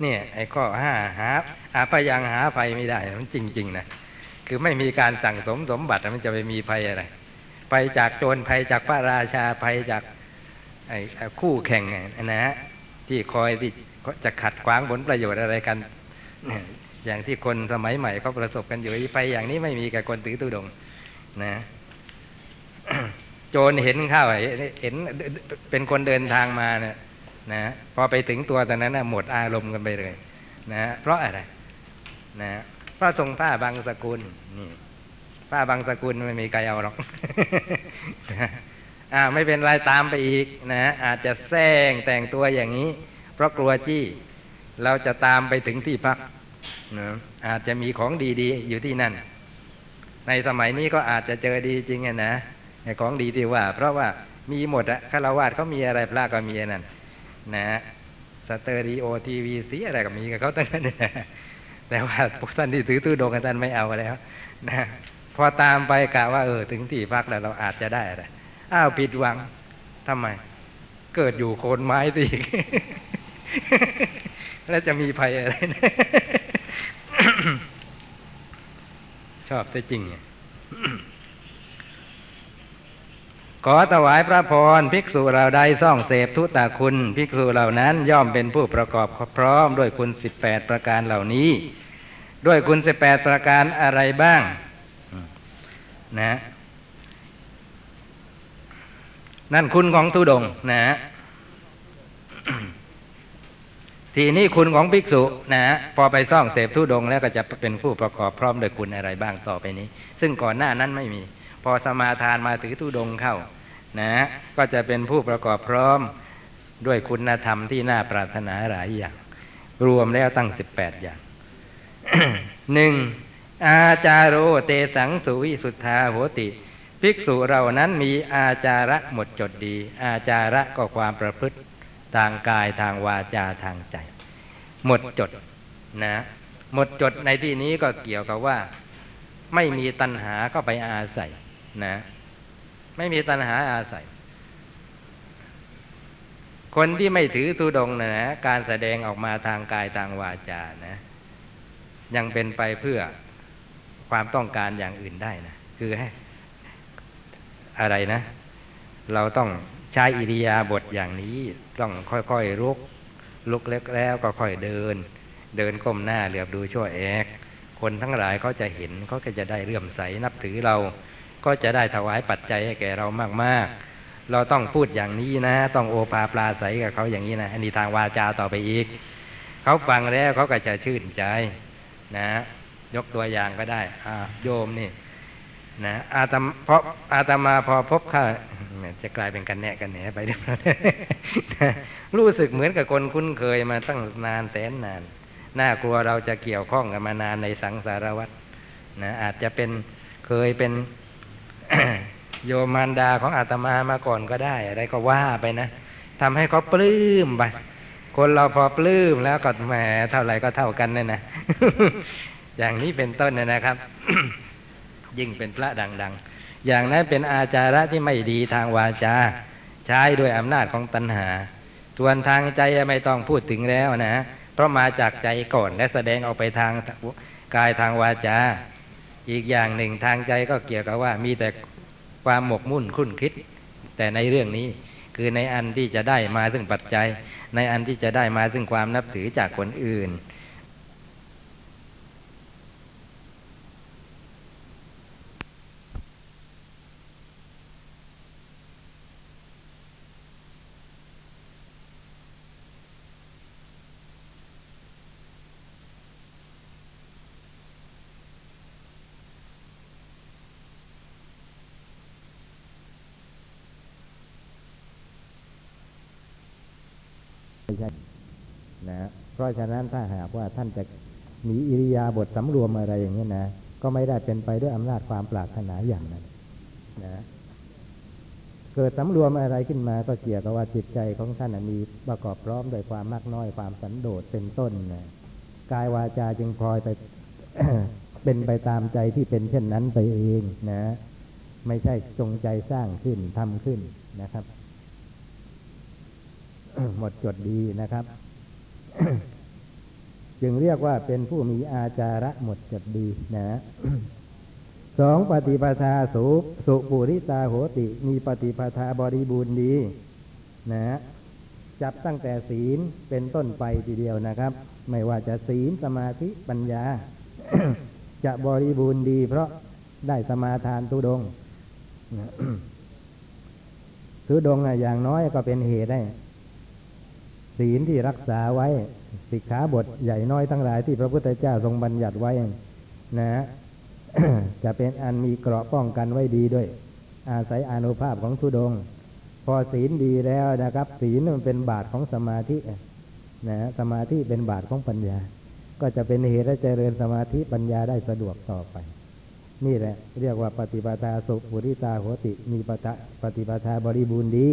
Speaker 2: เนี่ยไอ้ข้อห้าหาหาพยังหาภัยไม่ได้ มันจริง ๆ นะ คือไม่มีการสั่งสมสมบัติมันจะไปมีภัยอะไรภัยจากโจรภัยจากพระราชาภัยจากไอ้คู่แข่งนะฮะที่คอยที่จะขัดขวางผลประโยชน์อะไรกัน อย่างที่คนสมัยใหม่เขาประสบกันอยู่ไปอย่างนี้ไม่มีกับคนถือตุดง นะโจรเห็นข้าวเห็นเป็นคนเดินทางมาเนี่ยนะพอไปถึงตัวตอนนั้นนะหมดอารมณ์กันไปเลย นะเพราะอะไรนะเพราะทรงผ้าบางสกุลนี่ผ้าบางสกุลไม่มีใครเอาหรอกอ่าไม่เป็นไรตามไปอีกนะอาจจะแซงแต่งตัวอย่างนี้ เพราะกลัวจี้ เราจะตามไปถึงที่พักนะอาจจะมีของดีๆ อยู่ที่นั่น ในสมัยนี้ก็อาจจะเจอดีจริงนะของดีที่ว่า เพราะว่ามีหมดอะคารวาสเขามีอะไรพระก็มีนั่นนะสเตอริโอทีวีสีอะไรก็มีกับเขาตั้งนั้นแต่ว่าพวกท่านที่ถือตู้ดงกันท่านไม่เอาแล้วนะพอตามไปกะว่าเออถึงที่พักแล้วเราอาจจะได้อะไรอ้าวผิดหวังทำไม เกิดอยู่โคนไม้สิแล้วจะมีภัยอะไรนะ ชอบแต่จริงเนี่ยขอถวายพระพรภิกษุเราใดซ่องเสพทุตาคุณ ภิกษุเหล่านั้นย่อมเป็นผู้ประกอบพร้อมด้วยคุณสิบแปดประการเหล่านี้ ด้วยคุณสิบแปดประการอะไรบ้าง นะ นั่นคุณของทุดงนะ ทีนี้คุณของภิกษุนะพอไปซ่องเสพทุดงแล้วก็จะเป็นผู้ประกอบพร้อมด้วยคุณอะไรบ้างต่อไปนี้ ซึ่งก่อนหน้านั้นไม่มี พอสมาทานมาถือทุดงเข้านะก็จะเป็นผู้ประกอบพร้อมด้วยคุณธรรมที่น่าปรารถนาหลายอย่าง รวมแล้วตั้งสิบแปดอย่างหนึ่งอาจาโรเตสังสุวิสุทธาโหติ ภิกษุเรานั้นมีอาจาระหมดจดดี อาจาระก็ความประพฤติ ทางกายทางวาจาทางใจ หมดจดนะ หมดจดในที่นี้ก็เกี่ยวกับว่า ไม่มีตัณหาก็ไปอาศัยนะ ไม่มีตัณหาอาศัย คนที่ไม่ถือทุดงนะนะการแสดงออกมาทางกายทางวาจานะ ยังเป็นไปเพื่อความต้องการอย่างอื่นได้นะ คือให้อะไรนะ เราต้อง ใช้อิริยาบถอย่างนี้ต้องค่อยๆลุก ลุกเล็กแล้วก็ค่อยเดิน เดินก้มหน้าเหลือบดูชั่วแอกคนทั้งหลายเขาจะเห็นเขาก็จะได้เลื่อมใสนับถือเรา ก็จะได้ถวายปัจจัยให้แก่เรามากๆ เราต้องพูดอย่างนี้นะ ต้องโอภาปลาใสกับเขาอย่างนี้นะอันนี้ทางวาจาต่อไปอีกเขาฟังแล้วเขาก็จะชื่นใจนะยกตัวอย่างก็ได้โยมนี่นะอาตมเพราะอาตมาพอพบข้า จะกลายเป็นกันแน่กันแหนไปเรียบร้อยรู้สึกเหมือนกับคนคุ้นเคยมาตั้งนานแสนนาน น่ากลัวเราจะเกี่ยวข้องกันมานานในสังสารวัฏนะอาจจะเป็นเคยเป็นโยมารดาของอาตมามาก่อนก็ได้ อะไรก็ว่าไปนะทำให้เขาปลื้มไป คนเราพอปลื้มแล้วก็แหมเท่าไหร่ก็เท่ากันเนี่ยนะ อย่างนี้เป็นต้นเนี่ยนะครับ ยิ่งเป็นพระดัง ๆ อย่างนั้นเป็นอาจาระที่ไม่ดีทางวาจา ใช้ด้วยอำนาจของตัณหาส่วนทางใจไม่ต้องพูดถึงแล้วนะ เพราะมาจากใจก่อนและแสดงออกไปทางกายทางวาจา
Speaker 3: อีกอย่างหนึ่งทางใจก็เกี่ยวกับว่ามีแต่ความหมกมุ่นคุ้นคิด แต่ในเรื่องนี้คือในอันที่จะได้มาซึ่งปัจจัย ในอันที่จะได้มาซึ่งความนับถือจากคนอื่น
Speaker 2: ใช่นะเพราะฉะนั้นถ้าหากว่าท่านจะมีอิริยาบถสำรวมอะไรอย่างนี้นะก็ไม่ได้เป็นไปด้วยอำนาจความปรารถนาอย่างนั้นนะเกิดสำรวมอะไรขึ้นมาก็เกี่ยวกับว่าจิตใจของท่านมีประกอบพร้อมโดวยความมากน้อยความสันโดษเป็นต้นนะกายวาจาจึงพลอยไปเป็นไปตามใจที่เป็นเช่นนั้นไปเองนะ ไม่ใช่จงใจสร้างขึ้นทำขึ้นนะครับ หมดจดดีนะครับ จึงเรียกว่าเป็นผู้มีอาจาระหมดจดดีนะสองปฏิปทาสุสุปุริตาโหติ มีปฏิปทาบริบูรณ์ดี นะจับตั้งแต่ศีลเป็นต้นไปทีเดียวนะครับ ไม่ว่าจะศีลสมาธิปัญญา จะบริบูรณ์ดี เพราะได้สมาทานทุดงทุดงค์น่ะอย่างน้อยก็เป็นเหตุได้ ศีลที่รักษาไว้สิกขาบทใหญ่น้อยทั้งหลายที่พระพุทธเจ้าทรงบัญญัติไว้นะ จะเป็นอันมีเกราะป้องกันไว้ดีด้วย อาศัยอนุภาพของทุดง พอศีลดีแล้วนะครับ ศีลมันเป็นบาทของสมาธินะสมาธิเป็นบาทของปัญญา ก็จะเป็นเหตุให้เจริญสมาธิปัญญาได้สะดวกต่อไป นี่แหละ เรียกว่าปฏิปทาสุปุริตาโหติ มีปฏิปฏิปทาบริบูรณ์ดี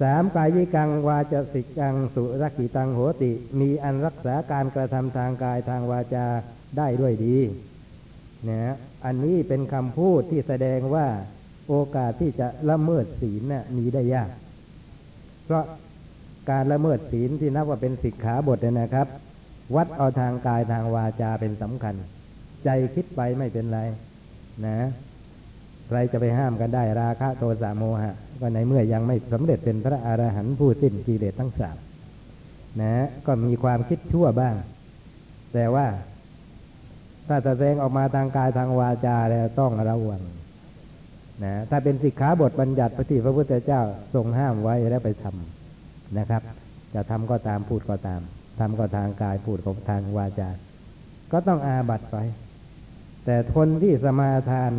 Speaker 2: สามกายิกังวาจสิกังสุรกิตังโหติ มีอันรักษาการกระทำทางกายทางวาจาได้ด้วยดีนะอันนี้เป็นคำพูดที่แสดงว่าโอกาสที่จะละเมิดศีลน่ะมีได้ยาก เพราะการละเมิดศีลที่นับว่าเป็นสิกขาบทเนี่ยนะครับ วัดเอาทางกายทางวาจาเป็นสำคัญ ใจคิดไปไม่เป็นไร นะ ใครจะไปห้ามกันได้ราคะโทสะโมหะก็ในเมื่อยังไม่สำเร็จเป็นพระอรหันต์ผู้สิ้นกิเลสทั้งสามนะก็มีความคิดชั่วบ้าง แต่ว่า ถ้าแสดงออกมาทางกายทางวาจาแล้วต้องระวังนะถ้าเป็นสิกขาบทบัญญัติพระที่พระพุทธเจ้าทรงห้ามไว้แล้วไปทำนะครับ จะทำก็ตามพูดก็ตามทำก็ทางกายพูดก็ทางวาจา ก็ต้องอาบัตไป แต่คนที่สมาทาน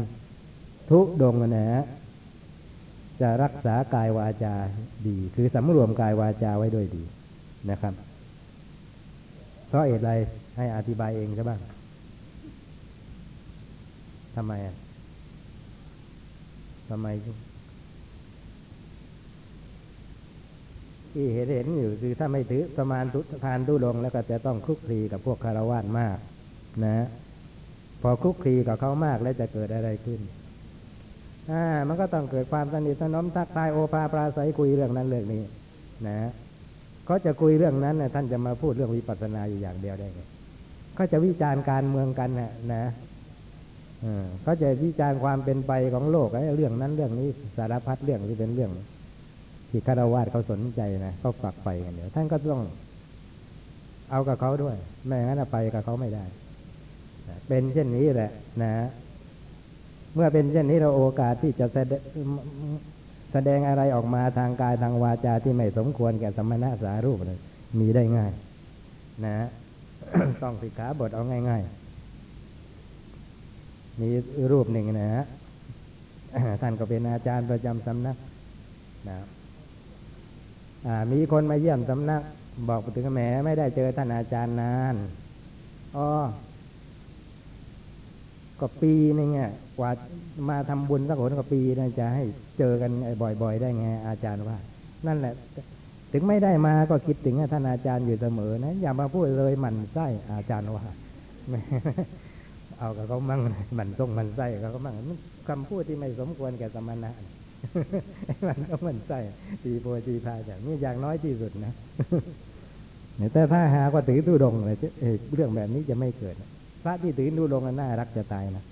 Speaker 2: ทุดงนะฮะจะรักษากายวาจาดี คือสำรวมกายวาจาไว้ด้วยดีนะครับ เพราะเหตุไรให้อธิบายเองใช่บ้างทำไมอะทำไมที่เห็นเห็นอยู่คือถ้าไม่ถือประมาณทุทานทุดงแล้วก็จะต้องคลุกคลีกับพวกคารวะมาก นะ พอคลุกคลีกับเขามากแล้วจะเกิดอะไรขึ้น มันก็ต้องเกิดความสนิทสนมทักทายโอภาปราศัยคุยเรื่องนั้นเรื่องนี้นะเขาจะคุยเรื่องนั้นนะท่านจะมาพูดเรื่องวิปัสสนาอยู่อย่างเดียวได้ไงเขาจะวิจารณ์การเมืองกันนะนะเออเขาจะวิจารณ์ความเป็นไปของโลกไอ้เรื่องนั้นเรื่องนี้สารพัดเรื่องที่เป็นเรื่อง ที่คารวะเขาสนใจนะเขาฝักไปกันเดี๋ยวท่านก็ต้องเอากับเขาด้วย ไม่งั้นไปกับเขาไม่ได้ เป็นเช่นนี้แหละ นะ เมื่อเป็นเช่นนี้เราโอกาสที่จะแสดงแสดงอะไรออกมาทางกายทางวาจาที่ไม่สมควรแก่สมณะสารูปเลยมีได้ง่าย นะต้องสิกขาบทเอาง่ายๆ มีรูปหนึ่งนะฮะท่านก็เป็นอาจารย์ประจำสำนักนะมีคนมาเยี่ยมสำนัก บอกถึงแหมไม่ได้เจอท่านอาจารย์นานอ๋อ ก็ปีนึงเนี่ยกว่ามาทำบุญสักหนก็ปีนะจะให้เจอกันบ่อย ๆ ได้ไง อาจารย์ว่า นั่นแหละ ถึงไม่ได้มาก็คิดถึงท่านอาจารย์อยู่เสมอนะอย่ามาพูดเลยหมันไส้อาจารย์ว่าเอากับเขามั่งหมันส่งหมันไส้เขามั่งคำพูดที่ไม่สมควรแก่สมณะมันก็มันไส้ตีโพตีพายแต่นี่อย่างน้อยที่สุดนะแต่ถ้าหากว่าถือตู้ดงเลยเรื่องแบบนี้จะไม่เกิด พระที่ถือดูลงน่ารักจะตายนะ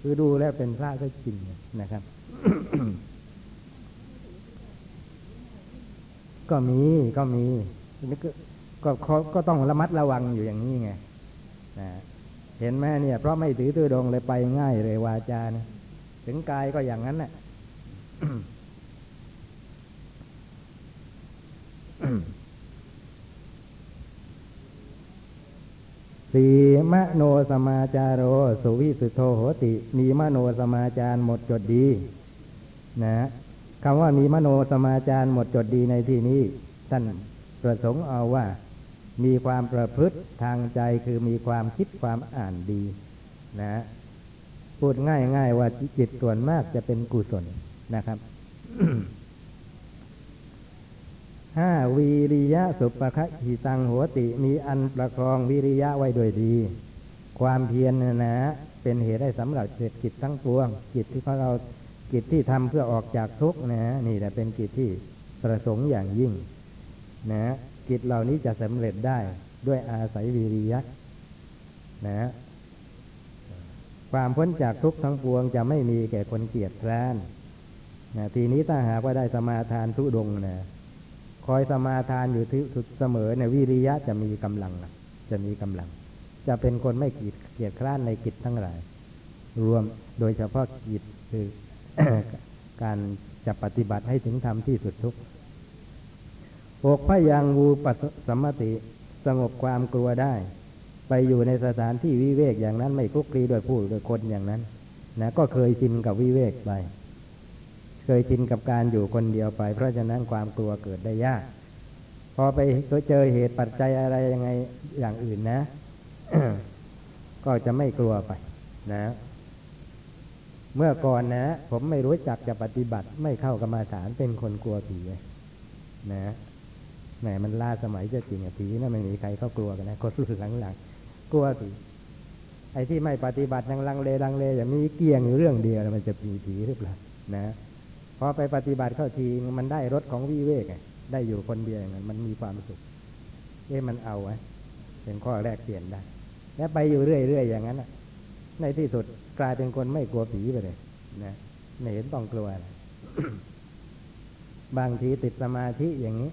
Speaker 2: คือดูแล้วเป็นพระก็จริงนะครับ ก็มีก็มีนี่ก็ก็ก็ก็ต้องระมัดระวังอยู่อย่างนี้ไงนะเห็นไหมเนี่ย เพราะไม่ถือตัวดงเลยไปง่ายเลยวาจานะถึงกายก็อย่างนั้นแหละ สีมโนสมาจารโรสุวิสุโธโหติ มีมโนสมาจารหมดจดดี นะคำว่ามีมโนสมาจารหมดจดดีในที่นี้ ท่านประสงค์เอาว่า มีความประพฤติทางใจคือมีความคิดความอ่านดี นะพูดง่ายง่ายๆว่าจิตส่วนมากจะเป็นกุศลนะครับ ห้าวีริยะสุปะคะหิตังโหติมีอันประคองวิริยะไว้โดวยดี ความเพียรนะนะเป็นเหตุให้สำหรับเสร็จกิจทั้งปวงกิจที่พวกเรากิจที่ทำเพื่อออกจากทุกข์นะนี่แหละเป็นกิจที่ประสงค์อย่างยิ่งนะกิจเหล่านี้จะสำเร็จได้ด้วยอาศัยวิริยะนะความพ้นจากทุกข์ทั้งปวงจะไม่มีแก่คนเกียจคร้านนะทีนี้ถ้าหากว่าได้สมาทานทุดงนะ คอยสมาทานอยู่ที่เสมอเนี่ยวิริยะจะมีกำลังจะมีกำลัง จะเป็นคนไม่กีดเกียจคร้านในกิจทั้งหลาย รวมโดยเฉพาะกิจคือการจะปฏิบัติให้ถึงธรรมที่สุดทุกข์อกพยังวูปสสมมติสงบความกลัวได้ ไปอยู่ในสถานที่วิเวกอย่างนั้นไม่คลุกคลีโดยผู้โดยคนอย่างนั้นนะก็เคยชินกับวิเวกไป เคยชินกับการอยู่คนเดียวไป เพราะฉะนั้นความกลัวเกิดได้ยาก พอไปเจอเหตุปัจจัยอะไรยังไงอย่างอื่นนะ ก็จะไม่กลัวไปนะ เมื่อก่อนนะ ผมไม่รู้จักจะปฏิบัติไม่เข้ากรรมาฐานเป็นคนกลัวผีนะแหมมันล่าสมัยจะจริงอะผีนะไม่มีใครเข้ากลัวกันนะคนรุ่นหลังๆกลัวผีไอ้ที่ไม่ปฏิบัติยังลังเลลังเลอย่างมีเกี่ยงอยู่เรื่องเดียวมันจะมีผีหรือเปล่านะ พอไปปฏิบัติเข้าทีมันได้รถของวิเวกได้อยู่คนเดียวอย่างนั้นมันมีความสุขเอ๊ะมันเอาไว้เป็นข้อแรกเปลี่ยนได้ แล้วไปอยู่เรื่อยๆอย่างนั้นอะในที่สุดกลายเป็นคนไม่กลัวผีไปเลยนะไม่เห็นต้องกลัวอะบางทีติดสมาธิอย่างนี้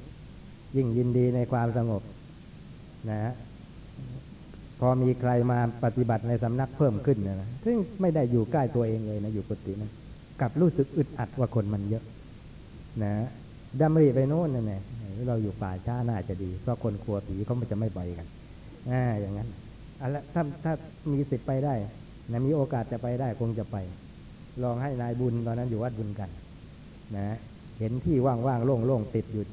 Speaker 2: ยิ่งยินดีในความสงบ นะฮะพอมีใครมาปฏิบัติในสำนักเพิ่มขึ้นนะซึ่งไม่ได้อยู่ใกล้ตัวเองเลยนะอยู่ปกุฏินะ กลับรู้สึกอึดอัดว่าคนมันเยอะ นะดำริไปโน่นนั่นแหละเราอยู่ป่าช้าน่าจะดี เพราะคนกลัวผีเขามันจะไม่ไปกันอ่าอย่างนั้นอะแล้วถ้าถ้ามีสิทธิ์ไปได้นะมีโอกาสจะไปได้คงจะไป ลองให้นายบุญตอนนั้นอยู่วัดบุญกัน นะ เห็นที่ว่างๆโล่งๆติดอยู่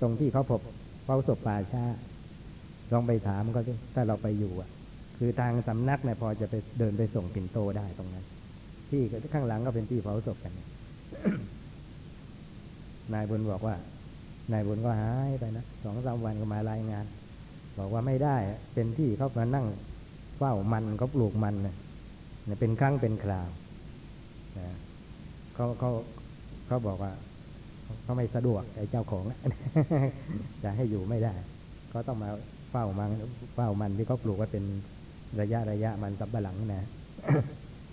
Speaker 2: ตรงที่เขาพบเฝ้าศพป่าช้าลองไปถามเขาสิถ้าเราไปอยู่อะ คือทางสำนักเนี่ยพอจะไปเดินไปส่งปิ่นโตได้ตรงนั้น ที่ข้างหลังก็เป็นที่เผาศพกัน นายบุญบอกว่า นายบุญก็หายไปนะสองสามวันก็มารายงาน บอกว่าไม่ได้เป็นที่เขามานั่งเฝ้ามันเขาปลูกมันนะเนี่ยเป็นครั้งเป็นคราวนะเขาเขาเขาบอกว่าเขาไม่สะดวกไอ้เจ้าของจะให้อยู่ไม่ได้ก็ต้องมาเฝ้ามันเฝ้ามันที่เขาปลูกไว้เป็นระยะระยะมันสับปะหลังนะ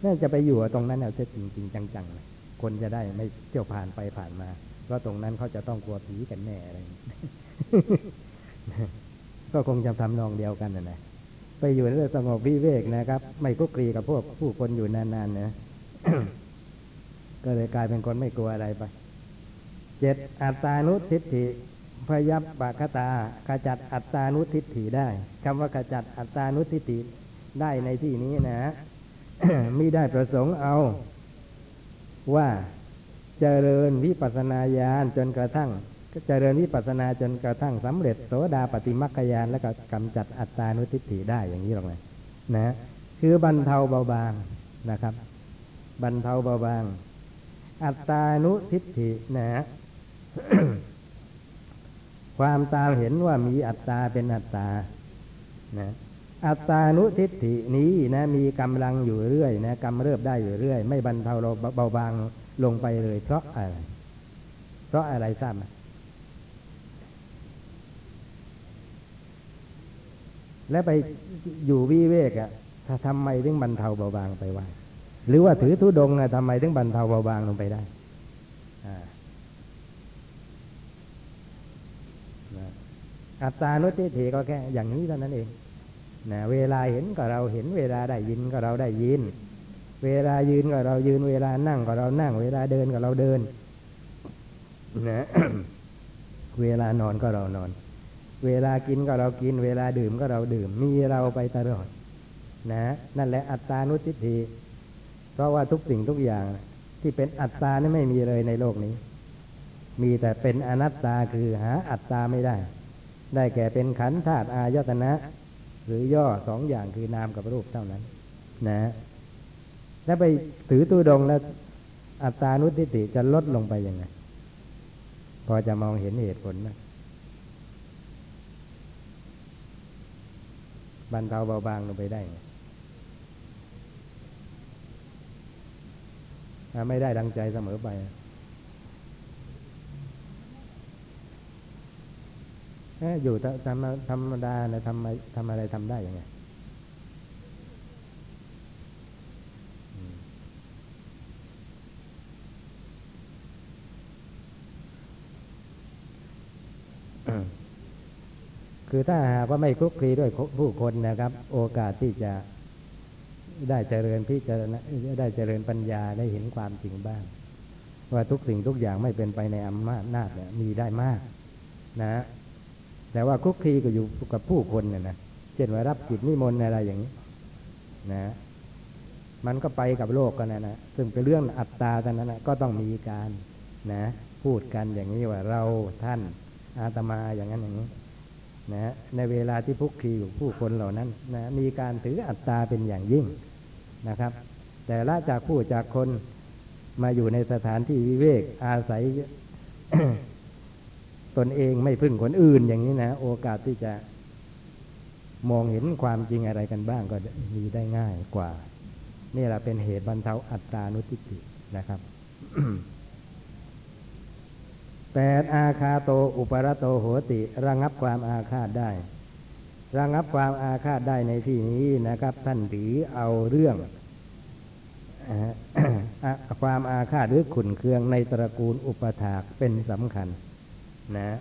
Speaker 2: น่าจะไปอยู่ตรงนั้นเอาจริงจริงจังๆคนจะได้ไม่เที่ยวผ่านไปผ่านมาเพราะตรงนั้นเขาจะต้องกลัวผีกันแน่อะไรก็คงจะทำนองเดียวกันนะนะไปอยู่ในสงบวิเวกนะครับ ไม่คุกคลีกับพวกผู้คนอยู่นานๆนะก็เลยกลายเป็นคนไม่กลัวอะไรไปเจ็ดอัตตานุทิฏฐิพยับปะคตาขจัดอัตตานุทิฏฐิได้คำว่าขจัดอัตตานุทิฏฐิได้ในที่นี้นะ มิได้ประสงค์เอา ว่าเจริญวิปัสนาญาณจนกระทั่งเจริญวิปัสนาจนกระทั่งสำเร็จโสดาปฏิมัคคยานแล้วก็กำจัดอัตตานุทิฏฐิได้อย่างนี้หรอกนะนะคือบรรเทาเบาบางนะครับ บรรเทาเบาบาง อัตตานุทิฏฐินะความตาเห็นว่ามีอัตตาเป็นอัตตานะ อัตตานุทิฏฐินี้นะมีกำลังอยู่เรื่อยนะกำเริบได้อยู่เรื่อย ไม่บรรเทาเราเบาบางลงไปเลย เพราะอะไร เพราะอะไรทราบไหมและไปอยู่วิเวกอะถ้าทำไมถึงบรรเทาเบาบางไปว่า หรือว่าถือทุดงอะทำไมถึงบรรเทาเบาบางลงไปได้อาตตานุทิฏฐิก็แค่อย่างนี้เท่านั้นเอง นะเวลาเห็นก็เราเห็น เวลาได้ยินก็เราได้ยิน เวลายืนก็เรายืน เวลานั่งก็เรานั่ง เวลาเดินก็เราเดินนะเวลานอนก็เรานอน เวลากินก็เรากิน เวลาดื่มก็เราดื่ม มีเราไปตลอดนะนั่นแหละอัตตานุทิฏฐิเพราะว่าทุกสิ่งทุกอย่างที่เป็นอัตตานี่ไม่มีเลยในโลกนี้ มีแต่เป็นอนัตตาคือหาอัตตาไม่ได้ ได้แก่เป็นขันธ์ธาตุอายตนะ หรือย่อสองอย่างคือนามกับรูปเท่านั้น นะแล้วไปถือตู้ดงแล้ว อัตตานุทิฏฐิจะลดลงไปยังไง พอจะมองเห็นเหตุผลไหมบรรเทาเบาบางลงไปได้ไงถ้าไม่ได้ดังใจเสมอไป อยู่ธรรมธรรมดานะทำทำอะไรทำได้ยังไงคือถ้าหากว่าไม่คลุกคลีด้วยผู้คนนะครับ โอกาสที่จะได้เจริญพิจารณาได้เจริญปัญญาได้เห็นความจริงบ้าง ว่าทุกสิ่งทุกอย่างไม่เป็นไปในอำนาจนาจเนี่ยมีได้มาก นะ แต่ว่าคุกคีก็อยู่กับผู้คนเนี่ยนะเช่นว่ารับกิจนิมนต์อะไรอย่างนี้นะมันก็ไปกับโลกกันนะนะซึ่งเป็นเรื่องอัตตาแต่นั้นนะก็ต้องมีการนะพูดกันอย่างนี้ว่าเราท่านอาตมาอย่างนั้นอย่างนี้นะในเวลาที่พุกคีอยู่ผู้คนเหล่านั้นนะมีการถืออัตตาเป็นอย่างยิ่งนะครับ แต่ละจากผู้จากคนมาอยู่ในสถานที่วิเวกอาศัย ตนเองไม่พึ่งคนอื่นอย่างนี้นะ โอกาสที่จะมองเห็นความจริงอะไรกันบ้างก็มีได้ง่ายกว่า นี่แหละเป็นเหตุบรรเทาอัตตานุทิฏฐินะครับแปดอาคาโตอุปรโตโหติ ระงับความอาฆาตได้ ระงับความอาฆาตได้ในที่นี้นะครับ ท่านถือเอาเรื่องความอาฆาตหรือขุนเคืองในตระกูลอุปถากเป็นสำคัญ นะ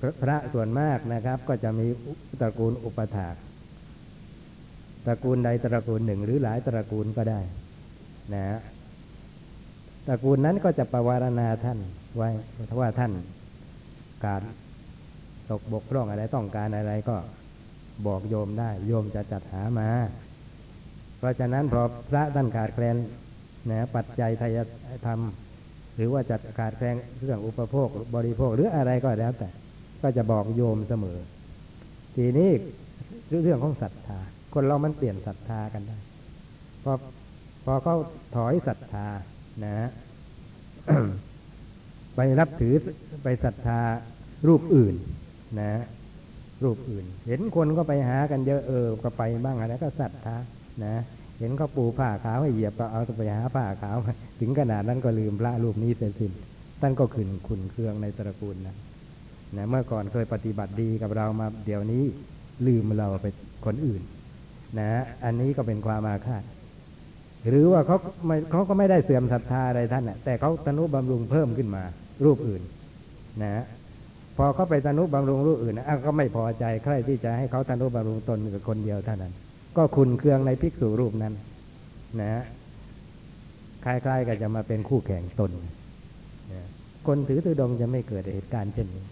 Speaker 2: พระพระส่วนมากนะครับ ก็จะมีตระกูลอุปถากตระกูลใดตระกูลหนึ่ง หรือหลายตระกูลก็ได้นะตระกูลนั้นก็จะประวารณาท่านไว้เพราว่าท่านการตกบกพร่องอะไรต้องการอะไรก็บอกโยมได้ โยมจะจัดหามา เพราะฉะนั้นพอพระท่านขาดแคลนนะปัจจัยทายธรรม หรือว่าจัดขาดแคลนเรื่องอุปโภคบริโภคหรืออะไรก็แล้วแต่ ก็จะบอกโยมเสมอ ทีนี้เรื่องของศรัทธา คนเรามันเปลี่ยนศรัทธากันได้ พอพอเขาถอยศรัทธานะไปรับถือไปศรัทธารูปอื่น นะ รูปอื่น เห็นคนก็ไปหากันเยอะเออก็ไปบ้างอะไรก็ศรัทธานะ เห็นเขาปูผ้าขาวให้เหยียบก็เอาไปหาผ้าขาว ถึงขนาดนั้นก็ลืมพระรูปนี้เสียสิ้นท่านก็ขึ้นขุนเครื่องในตระกูลนะนะเมื่อก่อนเคยปฏิบัติดีกับเรามาเดี๋ยวนี้ลืมเราไปคนอื่น นะ อันนี้ก็เป็นความอาฆาตหรือว่าเขาไม่เขาก็ไม่ได้เสื่อมศรัทธาอะไรท่านนะแต่เขาตนุบำรุงเพิ่มขึ้นมา รูปอื่น นะพอเขาไปตนุบำรุงรูปอื่นนะก็ไม่พอใจใครที่จะให้เขาตนุบำรุงตนกับคนเดียวเท่านั้น ก็คุณเครื่องในภิกษุรูปนั้น นะคล้ายๆกับจะมาเป็นคู่แข่งตนนะคนถือตือดงจะไม่เกิดเหตุการณ์เช่นนี้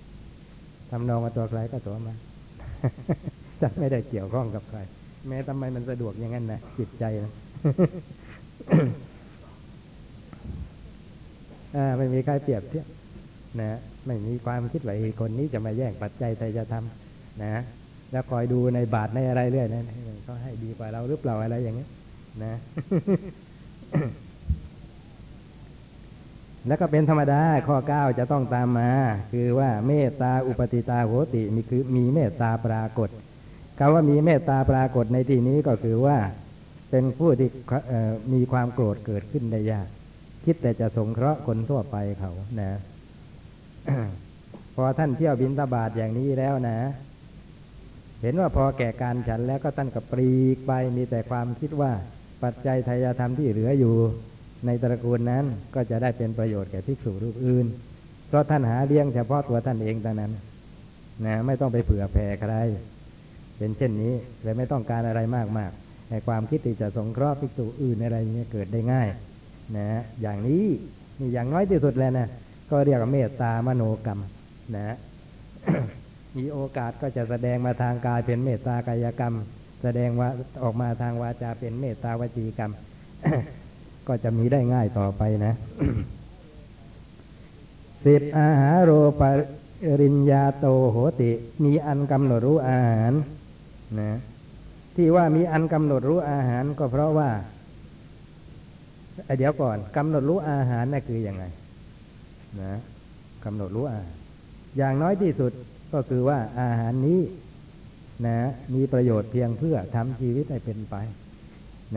Speaker 2: ทำนองมาตัวใครก็ตัวมาจะไม่ได้เกี่ยวข้องกับใคร แม้ทำไมมันสะดวกอย่างนั้นนะจิตใจนะอ่าไม่มีใครเปรียบเทียบนะไม่มีความคิดว่าคนนี้จะมาแย่งปัจจัยใครจะทำนะ แล้วคอยดูในบาทในอะไรเรื่อยนะเขาให้ดีกว่าเราหรือเปล่าอะไรอย่างเงี้ยนะแล้วก็เป็นธรรมดาข้อเก้าจะต้องตามมา คือว่าเมตตาอุปติตาโหติมีคือมีเมตตาปรากฏคำว่ามีเมตตาปรากฏในที่นี้ก็คือว่า เป็นผู้ที่มีความโกรธเกิดขึ้นได้ยาก คิดแต่จะสงเคราะห์คนทั่วไปเขานะ พอท่านเที่ยวบินตาบาทอย่างนี้แล้วนะ เห็นว่าพอแก่การฉันแล้วก็ตั้นกับปรีกไปมีแต่ความคิดว่าปัจจัยทายธรรมที่เหลืออยู่ ในตระกูลนั้นก็จะได้เป็นประโยชน์แก่ภิกษุรูปอื่น เพราะท่านหาเลี้ยงเฉพาะตัวท่านเองเท่านั้นนะไม่ต้องไปเผื่อแผ่ใคร เป็นเช่นนี้เลยไม่ต้องการอะไรมากมากในความคิดที่จะสงเคราะห์ภิกษุอื่นอะไรอย่างเงี้ยเกิดได้ง่ายนะอย่างนี้นี่อย่างน้อยที่สุดแล้วนะก็เรียกว่าเมตตามโนกรรมนะ มีโอกาสก็จะแสดงมาทางกายเป็นเมตตากายกรรม แสดงว่าออกมาทางวาจาเป็นเมตตาวจีกรรม ก็จะมีได้ง่ายต่อไปนะสิบอาหารโรปริญญาโตโหติ มีอันกำหนดรู้อาหารนะที่ว่ามีอันกำหนดรู้อาหารก็เพราะว่าเดี๋ยวก่อนกำหนดรู้อาหารนั่นคืออยังไงนะกำหนดรู้อาหารอย่างน้อยที่สุด ก็คือว่าอาหารนี้นะมีประโยชน์เพียงเพื่อทำชีวิตให้เป็นไป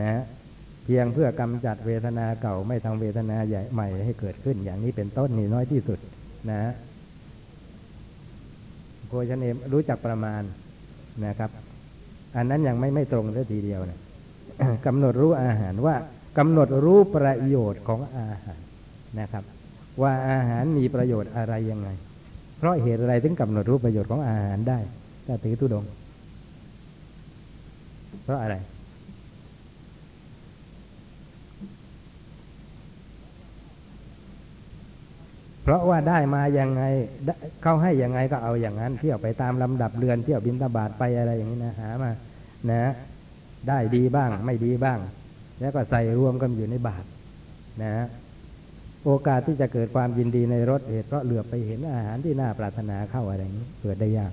Speaker 2: นะเพียงเพื่อกำจัดเวทนาเก่าไม่ทำเวทนาใหญ่ใหม่ให้เกิดขึ้น อย่างนี้เป็นต้นนี่น้อยที่สุดนะโพชนเอมรู้จักประมาณนะครับ อันนั้นยังไม่ไม่ตรงเสัทีเดียวนะกำหนดรู้อาหารว่ากำหนดรู้ประโยชน์ของอาหารนะครับ ว่าอาหารมีประโยชน์อะไรยังไง เพราะเหตุอะไรถึงกำหนดรู้ประโยชน์ของอาหารได้ถ้าถือตุดง เพราะอะไร เพราะว่าได้มาอยังไงเขาให้อยังไงก็เอาอย่างนั้น เที่ยวไปตามลำดับเรือนเที่ยวบินตาบาทไปอะไรอย่างนี้นะหามานะ ได้ดีบ้าง ไม่ดีบ้าง แล้วก็ใส่รวมกันอยู่ในบาทนะ โอกาสที่จะเกิดความยินดีในรสเหตุเพราะเหลือไปเห็นอาหารที่น่าปรารถนาเข้าอะไรอย่างนี้เกิดได้ยาก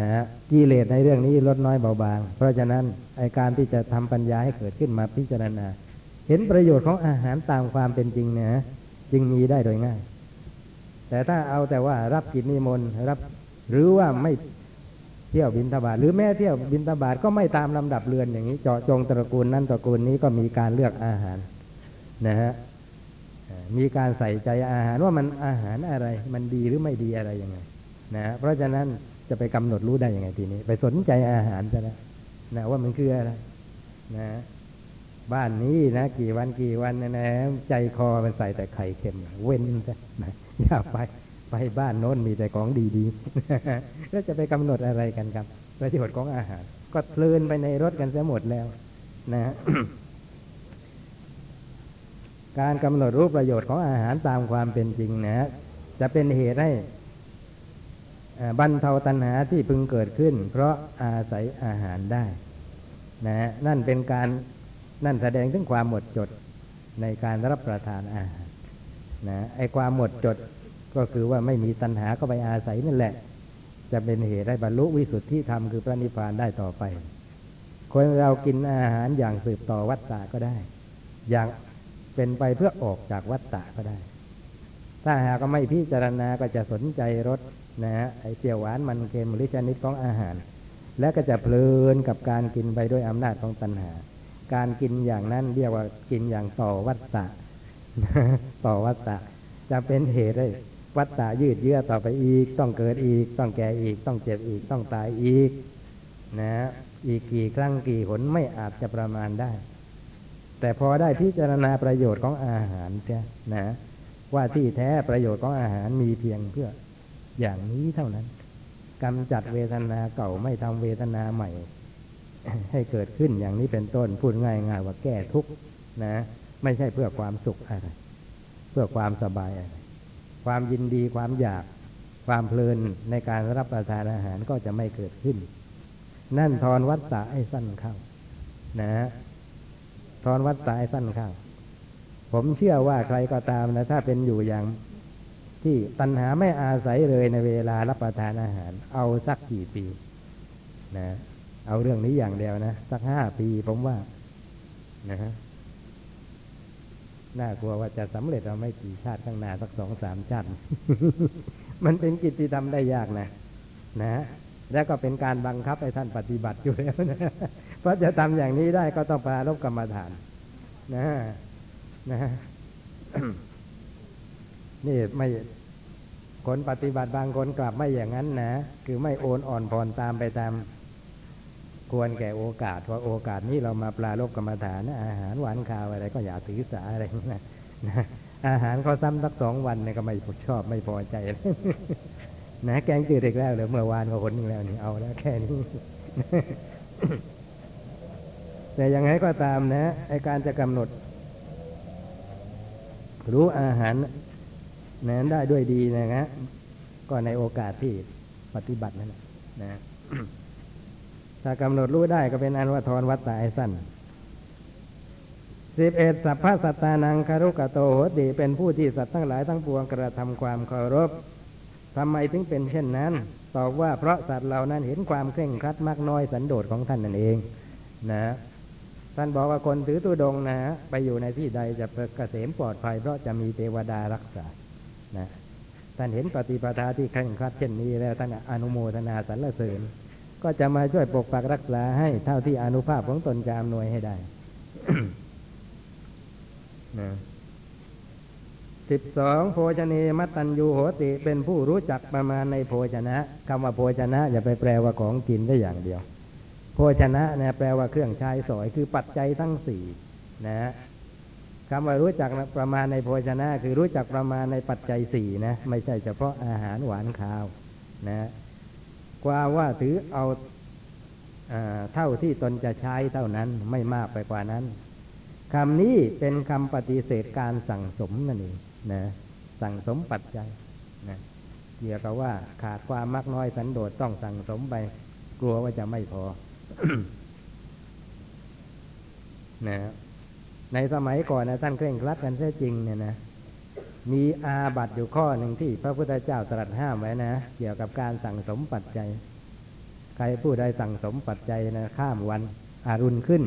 Speaker 2: นะฮะกิเลสในเรื่องนี้ลดน้อยเบาบาง เพราะฉะนั้นไอการที่จะทำปัญญาให้เกิดขึ้นมาพิจารณา เห็นประโยชน์ของอาหารตามความเป็นจริงเนี่ยจึงมีได้โดยง่าย แต่ถ้าเอาแต่ว่ารับกิจนิมนต์รับ หรือว่าไม่เที่ยวบินทบาทหรือแม้เที่ยวบินทบาทก็ไม่ตามลำดับเรือนอย่างนี้ เจาะจงตระกูลนั้นตระกูลนี้ก็มีการเลือกอาหารนะฮะ มีการใส่ใจอาหารว่ามันอาหารอะไร มันดีหรือไม่ดีอะไรยังไงนะเพราะฉะนั้นจะไปกำหนดรู้ได้ยังไงทีนี้ ไปสนใจอาหารจะนะนะว่ามันคืออะไรนะบ้านนี้นะกี่วันกี่วันนะนะใจคอมันใส่แต่ไข่เค็ม เว้นซะนะอย่าไปไปบ้านโน้นมีแต่ของดีๆแล้วจะไปกำหนดอะไรกันครับประโยชน์ของอาหาร ก็เพลินไปในรถกันเสียหมดแล้ว นะ การกำหนดรูปประโยชน์ของอาหารตามความเป็นจริงนะจะเป็นเหตุให้บรรเทาตัณหาที่พึงเกิดขึ้น เพราะอาศัยอาหารได้นะนั่นเป็นการนั่นแสดงถึงความหมดจดในการรับประทานอาหารนะไอความหมดจดก็คือว่าไม่มีตัณหาก็ไปอาศัยนั่นแหละ จะเป็นเหตุให้บรรลุวิสุทธิธรรมคือพระนิพพานได้ต่อไปคนเรากินอาหารอย่างสืบต่อวัฏฏะก็ได้ อย่าง เป็นไปเพื่อออกจากวัฏฏะก็ได้ ถ้าหากไม่พิจารณาก็จะสนใจรสนะฮะไอเปรี้ยวหวานมันเค็มหรือชนิดของอาหาร และก็จะเพลินกับการกินไปด้วยอำนาจของตัณหา การกินอย่างนั้นเรียกว่ากินอย่างต่อวัฏฏะต่อวัฏฏะจะเป็นเหตุให้วัฏฏะยืดเยื้อต่อไปอีก ต้องเกิดอีก ต้องแก่อีก ต้องเจ็บอีก ต้องตายอีก นะ อีกกี่ครั้งกี่หนไม่อาจจะประมาณได้ แต่พอได้พิจารณาประโยชน์ของอาหารเช่นะ ว่าที่แท้ประโยชน์ของอาหารมีเพียงเพื่ออย่างนี้เท่านั้นกำจัดเวทนาเก่าไม่ทำเวทนาใหม่ ให้เกิดขึ้นอย่างนี้เป็นต้นพูดง่ายๆว่าแก้ทุกข์นะ ไม่ใช่เพื่อความสุขอะไรเพื่อความสบายอะไรความยินดีความอยากความเพลินในการรับประทานอาหารก็จะไม่เกิดขึ้น นั่นทอนวัฏฏะให้สั้นเข้านะ ทอนวัฏฏะให้สั้นเข้าผมเชื่อว่าใครก็ตามนะ ถ้าเป็นอยู่อย่าง ที่ตัณหาไม่อาศัยเลยในเวลารับประทานอาหาร เอาสักกี่ปี นะ เอาเรื่องนี้อย่างเดียวนะ สักห้าปีผมว่า นะฮะน่ากลัวว่าจะสำเร็จเราไม่กี่ชาติข้างหน้าสักสองสามชาติ มันเป็นกิจที่ทำได้ยากนะ นะ แล้วก็เป็นการบังคับให้ท่านปฏิบัติอยู่แล้วนะ เพราะจะทำอย่างนี้ได้ก็ต้องปรารบกรรมฐานนะนะนี่ไม่คนปฏิบัติบางคนกลับไม่อย่างนั้นนะ คือไม่โอนอ่อนผ่อนตามไปตาม ควรแก่โอกาสเพราะโอกาสนี้เรามาปลารบกรรมฐานนะอาหารหวานข้าวอะไรก็อย่าถือสาอะไรนะนะอาหารเขาซ้ำสักสองวันเนี่ยก็ไม่ชอบไม่พอใจนะแกงจืดอีกแล้วเหรือเมื่อวานก็คนหนึงแล้วนี่เอาแล้วแค่นี้ แต่ยังไงก็ตามนะ ไอการจะกำหนด รู้อาหารนั้นได้ด้วยดีนะฮะก็ในโอกาสที่ปฏิบัตินั่นนะถ้ากำหนดรู้ได้ก็เป็นอันว่าทอนวัดตายสั้นสิบเอ็ดสัพพะสัตตานังคารุกะโตโหติเป็นผู้ที่สัตว์ทั้งหลายทั้งปวงกระทำความเคารพทำไมถึงเป็นเช่นนั้น ตอบว่าเพราะสัตว์เหล่านั้นเห็นความเคร่งครัดมากน้อยสันโดษของท่านนั่นเอง นะ ท่านบอกว่าคนถือตุดงนะไปอยู่ในที่ใดจะเกษมปลอดภัยเพราะจะมีเทวดารักษานะท่านเห็นปฏิปทาที่เคร่งครัดเช่นนี้แล้วท่านอนุโมทนาสรรเสริญ ก็จะมาช่วยปกปักรักษาให้เท่าที่อนุภาพของตนจะอำนวยให้ได้นะสิบสองโภชเนมัตตัญญูโหติ เป็นผู้รู้จักประมาณในโภชนะคำว่าโภชนะอย่าไปแปลว่าของกินได้อย่างเดียว โภชนะนี่ยแปลว่าเครื่องใช้สอยคือปัจจัยทั้งสี่นะคำว่ารู้จักประมาณในโภชนะ คือรู้จักประมาณในปัจจัยสี่นะไม่ใช่เฉพาะอาหารหวานข้าวนะกว่าว่าถือเอาอาเท่าที่ตนจะใช้เท่านั้นไม่มากไปกว่านั้นคำนี้เป็นคำปฏิเสธการสั่งสมนั่นเองนะสั่งสมปัจจัยนะเกี่ยวกับว่าขาดความมักน้อยสันโดษต้องสั่งสมไป กลัวว่าจะไม่พอ นะในสมัยก่อนนะท่านเคร่งครัดกันแท้จริงเนี่ยนะมีอาบัตอยู่ข้อหนึ่งที่พระพุทธเจ้าตรัสห้ามไว้นะ เกี่ยวกับการสั่งสมปัจจัย ใครผู้ใดสั่งสมปัจจัยนะข้ามวันอารุณขึ้น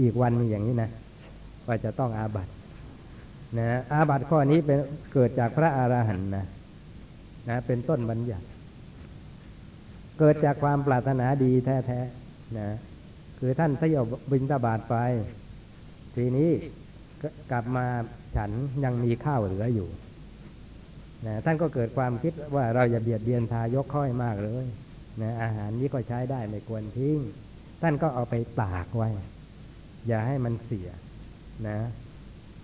Speaker 2: อีกวันนี้อย่างนี้นะว่าจะต้องอาบัตนะอาบัตข้อนี้เป็นเกิดจากพระอาหารหันต์นะนะ เป็นต้นบัญญัติ เกิดจากความปรารถนาดีแท้ๆ นะคือท่านสยบบินตาบาทไป ทีนี้กลับมาฉันยังมีข้าวเหลืออยู่นะท่านก็เกิดความคิดว่าเราอย่าเบียดเบียนทายกค่อยมากเลยนะอาหารนี้ก็ใช้ได้ไม่ควรทิ้ง ท่านก็เอาไปตากไว้ อย่าให้มันเสียนะ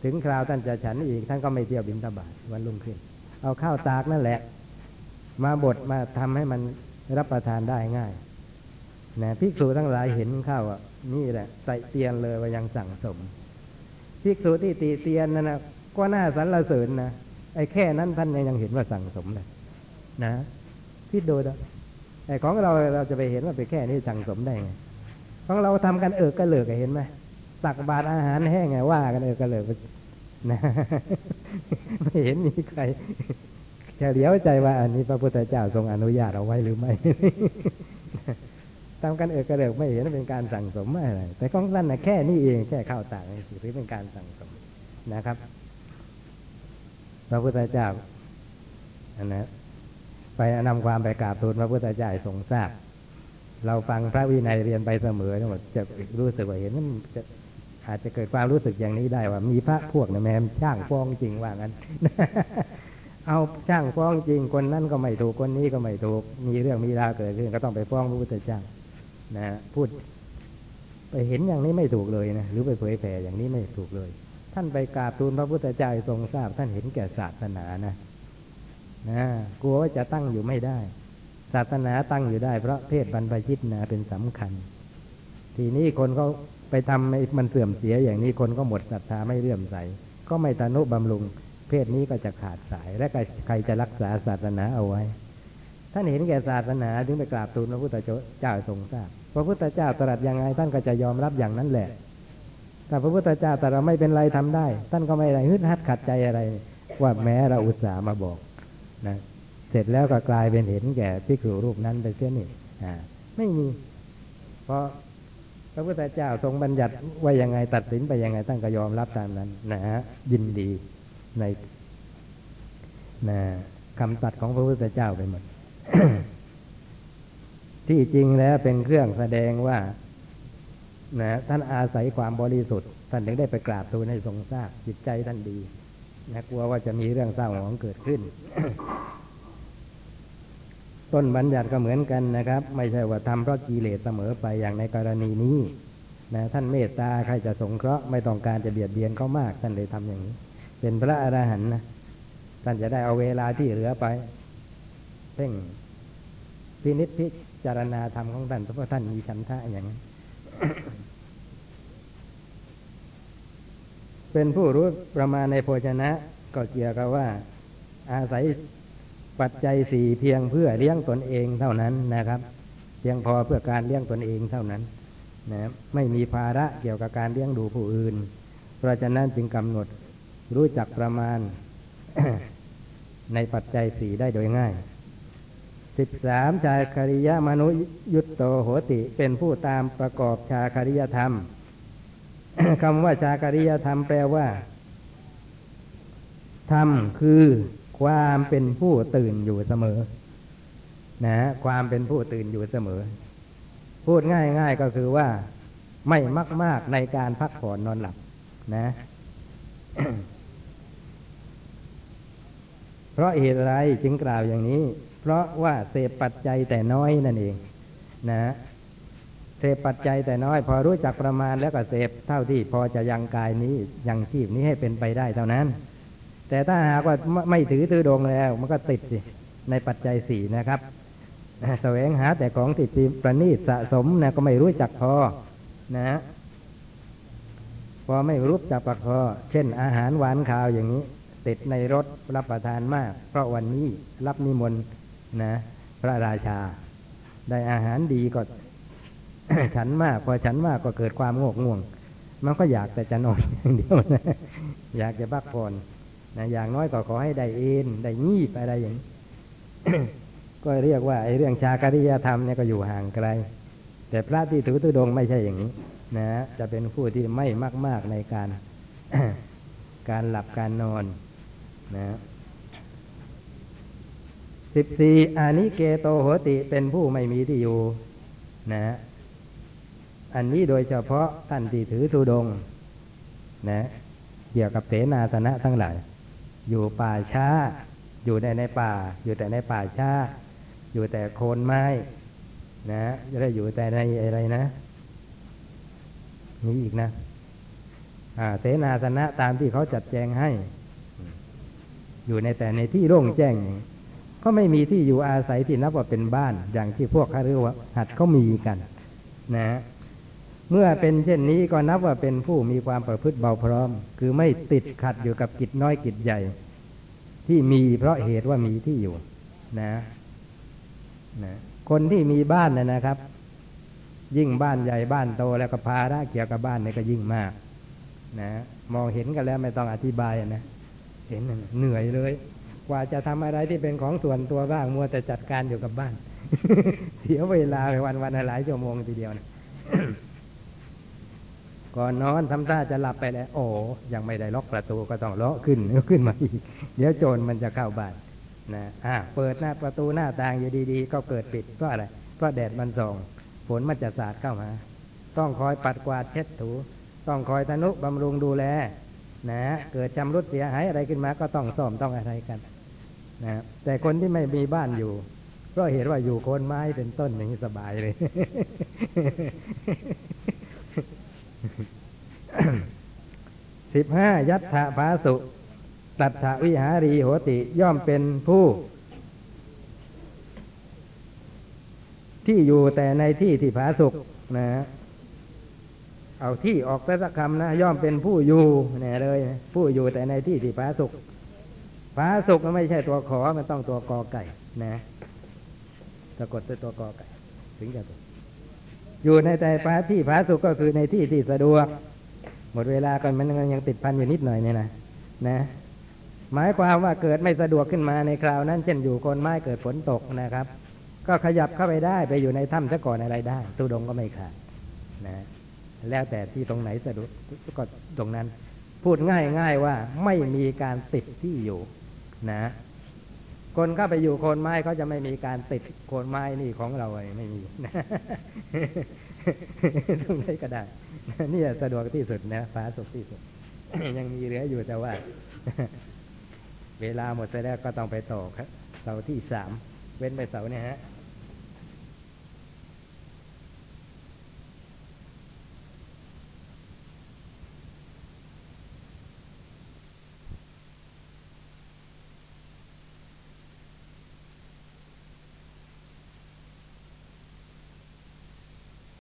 Speaker 2: ถึงคราวท่านจะฉันอีก ท่านก็ไม่เที่ยวบินตาบาทวันรุ่งขึ้น เอาข้าวตากนั่นแหละ มาบดมาทำให้มันรับประทานได้ง่าย นะภิกษุทั้งหลายเห็นข้าวอะนี่แหละใส่เตียนเลยว่ายังสั่งสมภิกษุที่ตีเตียนนั่นนะก็น่าสรรเสริญนะไอ้แค่นั้นท่านยังเห็นว่าสั่งสมเลยนะคิดดูนะไอ้ของเราเราจะไปเห็นว่าไปแค่นี้สั่งสมได้ไงของเราทำกันเออก็เลิกเห็นไหมตักบาตรอาหารแห้งไงว่ากันเออก็เลิกนะไม่เห็นมีใครเฉลียวใจว่าอันนี้พระพุทธเจ้าทรงอนุญาตเอาไว้หรือไม่ ทำกันเออกระเดิกไม่เห็นเป็นการสั่งสมอะไร แต่ของท่านนะแค่นี้เองแค่ข้าวต่างถือเป็นการสั่งสมนะครับพระพุทธเจ้าอันนะไปนำความไปกราบทูลพระพุทธเจ้าทรงทราบเราฟังพระวินัยเรียนไปเสมอทั้งหมดจะรู้สึกว่าเห็นมันจะอาจจะเกิดความรู้สึกอย่างนี้ได้ว่ามีพระพวกนะแม่ช่างฟ้องจริงว่างั้น เอาช่างฟ้องจริงคนนั้นก็ไม่ถูกคนนี้ก็ไม่ถูก มีเรื่องมีราวเกิดขึ้นก็ต้องไปฟ้องพระพุทธเจ้า นะพูด ไปเห็นอย่างนี้ไม่ถูกเลยนะหรือไปเผยแผ่อย่างนี้ไม่ถูกเลย ท่านไปกราบทูลพระพุทธเจ้าทรงทราบ ท่านเห็นแก่ศาสนานะนะกลัวว่าจะตั้งอยู่ไม่ได้ ศาสนาตั้งอยู่ได้เพราะเพศบรรพชิตนะเป็นสำคัญ ทีนี้คนก็ไปทำให้มันเสื่อมเสียอย่างนี้คนก็หมดศรัทธาไม่เลื่อมใส ก็ไม่ตานุบำรุง เพศนี้ก็จะขาดสาย และใครจะรักษาศาสนาเอาไว้ ท่านเห็นแก่ศาสนาถึงไปกราบทูลพระพุทธเจ้าทรงทราบ พระพุทธเจ้าตรัสยังไงท่านก็จะยอมรับอย่างนั้นแหละแต่พระพุทธเจ้าแต่เราไม่เป็นไรทำได้ ท่านก็ไม่ได้ฮึดฮัดขัดใจอะไร ว่าแม้เราอุตส่าห์มาบอกนะเสร็จแล้วก็กลายเป็นเห็นแก่ที่ครูรูปนั้นไปเสียนี่อ่าไม่มี เพราะพระพุทธเจ้าทรงบัญญัติว่ายังไงตัดสินไปยังไงท่านก็ยอมรับตามนั้นนะฮะยินดีในนะคำตัดของพระพุทธเจ้าไปหมด ที่จริงแล้วเป็นเครื่องแสดงว่านะท่านอาศัยความบริสุทธิ์ ท่านถึงได้ไปกราบทูลให้ทรงทราบจิตใจท่านดีนะกลัวว่าจะมีเรื่องเศร้าหมองเกิดขึ้น ต้นบัญญัติก็เหมือนกันนะครับ ไม่ใช่ว่าทำเพราะกิเลสเสมอไปอย่างในกรณีนี้นะท่านเมตตาใครจะสงเคราะห์ไม่ต้องการจะเบียดเบียนเขามากท่านเลยทำอย่างนี้ เป็นพระอรหันต์นะท่านจะได้เอาเวลาที่เหลือไปเพ่งพินิจพิ จารณาธรรมของท่านเพราะท่านมีฉันทะอย่างนั้นเป็นผู้รู้ประมาณในโภชนะ ก็เกี่ยวกับว่า อาศัยปัจจัยสี่เพียงเพื่อเลี้ยงตนเองเท่านั้นนะครับ เพียงพอเพื่อการเลี้ยงตนเองเท่านั้นนะไม่มีภาระเกี่ยวกับการเลี้ยงดูผู้อื่น เพราะฉะนั้นจึงกำหนดรู้จักประมาณในปัจจัยสี่ได้โดยง่าย สิบสามชาคริยมนุยุตโตโหติเป็นผู้ตามประกอบชาคริยธรรมคำว่าชาคริยธรรมแปลว่าธรรมคือความเป็นผู้ตื่นอยู่เสมอ นะความเป็นผู้ตื่นอยู่เสมอ พูดง่าย ๆก็คือว่า ไม่มาก ๆในการพักผ่อนนอนหลับ นะ เพราะเหตุไรจึงกล่าวอย่างนี้ เพราะว่าเสพปัจจัยแต่น้อยนั่นเองนะเสพปัจจัยแต่น้อย พอรู้จักประมาณแล้วก็เสพเท่าที่พอจะยังกายนี้ยังชีพนี้ให้เป็นไปได้เท่านั้น แต่ถ้าหากว่าไม่ถือตือดงแล้ว มันก็ติดสิในปัจจัยสี่นะครับแสวงหาแต่ของติดประณีตสะสมนะก็ไม่รู้จักพอนะพอไม่รู้จักปักพอเช่น อาหารหวานข้าวอย่างนี้ ติดในรถรับประทานมาก เพราะวันนี้รับนิมนต์ นะพระราชา ได้อาหารดีก็ฉันมากพอฉันมากก็เกิดความโงกง่วง มันก็อยากแต่จะนอนอย่างเดียวนะอยากจะพักผ่อนนะอย่างน้อยก็ขอให้ได้เอนได้งีบอะไรอย่างก็เรียกว่าไอ้เรื่องชาคริยธรรมเนี่ยก็อยู่ห่างไกล แต่พระที่ถือตุดงไม่ใช่อย่างนี้ นะจะเป็นผู้ที่ไม่มาก ๆในการการหลับการนอนนะ สิบสี่อานิเกโตโหติเป็นผู้ไม่มีที่อยู่นะอันนี้โดยเฉพาะท่านที่ถือธุดงนะเกี่ยวกับเสนาสนะทั้งหลาย อยู่ป่าช้า อยู่ในในป่า อยู่แต่ในป่าช้า อยู่แต่โคนไม้ นะจะได้อยู่แต่ในอะไรนะนี่อีกนะเสนาสนะตามที่เขาจัดแจงให้ อยู่ในแต่ในที่โล่งแจ้ง ก็ไม่มีที่อยู่อาศัยที่นับว่าเป็นบ้านอย่างที่พวกคฤหัสถ์เขามีกัน นะเมื่อเป็นเช่นนี้ก็นับว่าเป็นผู้มีความประพฤติเบาพร้อม คือไม่ติดขัดอยู่กับกิจน้อยกิจใหญ่ ที่มีเพราะเหตุว่ามีที่อยู่ นะนะคนที่มีบ้านนะนะครับ ยิ่งบ้านใหญ่บ้านโตแล้วก็ภาระเกี่ยวกับบ้านเนี่ยก็ยิ่งมาก นะ มองเห็นกันแล้วไม่ต้องอธิบายนะเห็นเหนื่อยเลย กว่าจะทำอะไรที่เป็นของส่วนตัวบ้างมัวแต่จัดการอยู่กับบ้านเสียเวลาไปวันวันหลายชั่วโมงทีเดียวนะก่อนนอนทำท่าจะหลับไปแล้ว โอ้ยังไม่ได้ล็อกประตูก็ต้องเลาะขึ้นขึ้นมาอีก เดี๋ยวโจรมันจะเข้าบ้านนะอ่าเปิดหน้าประตูหน้าต่างอยู่ดีๆ ก็เกิดปิดเพราะอะไรเพราะแดดมันส่องฝนมันจะสาดเข้ามา ต้องคอยปัดกวาดเช็ดถู ต้องคอยทนุบำรุงดูแลนะเกิดชำรุดเสียหายอะไรขึ้นมาก็ต้องซ่อมต้องอะไรกัน นะแต่คนที่ไม่มีบ้านอยู่ ก็เห็นว่าอยู่โคนไม้เป็นต้นอย่างนี้สบายเลย สิบห้ายัตถะภาสุตัตถวิหารีโหติย่อมเป็นผู้ ที่อยู่แต่ในที่ที่ผาสุกนะเอาที่ออกแต่สักคำนะย่อมเป็นผู้อยู่แน่เลย ผู้อยู่แต่ในที่ที่ผาสุก ผาสุกมันไม่ใช่ตัวขอ มันต้องตัวกอไก่นะสะกดด้วยตัวกอไก่ ถึงจะถูกอยู่ในแต่ผาที่ผาสุกก็คือในที่ที่สะดวก หมดเวลาก่อนมันยังติดพันอยู่นิดหน่อยเนี่ยนะนะ หมายความว่าเกิดไม่สะดวกขึ้นมาในคราวนั้น เช่นอยู่คนไม้เกิดฝนตกนะครับ ก็ขยับเข้าไปได้ไปอยู่ในถ้ำซะก่อนอะไรได้ตู้ดงก็ไม่ขาดนะแล้วแต่ที่ตรงไหนสะดวกก็ตรงนั้น พูดง่ายง่ายว่าไม่มีการติดที่อยู่ นะคนเข้าไปอยู่โคนไม้เขาจะไม่มีการติดโคนไม้นี่ของเราเไรไม่มีนะตรงไหนก็ได้นี่สะดวกที่สุดนะฟ้าสุขที่สุด ยังมีเหลืออยู่แต่ว่า เวลาหมดไปแล้วก็ต้องไปต่อครับเสาที่สามเว้นไปเสาเนี่ยฮะ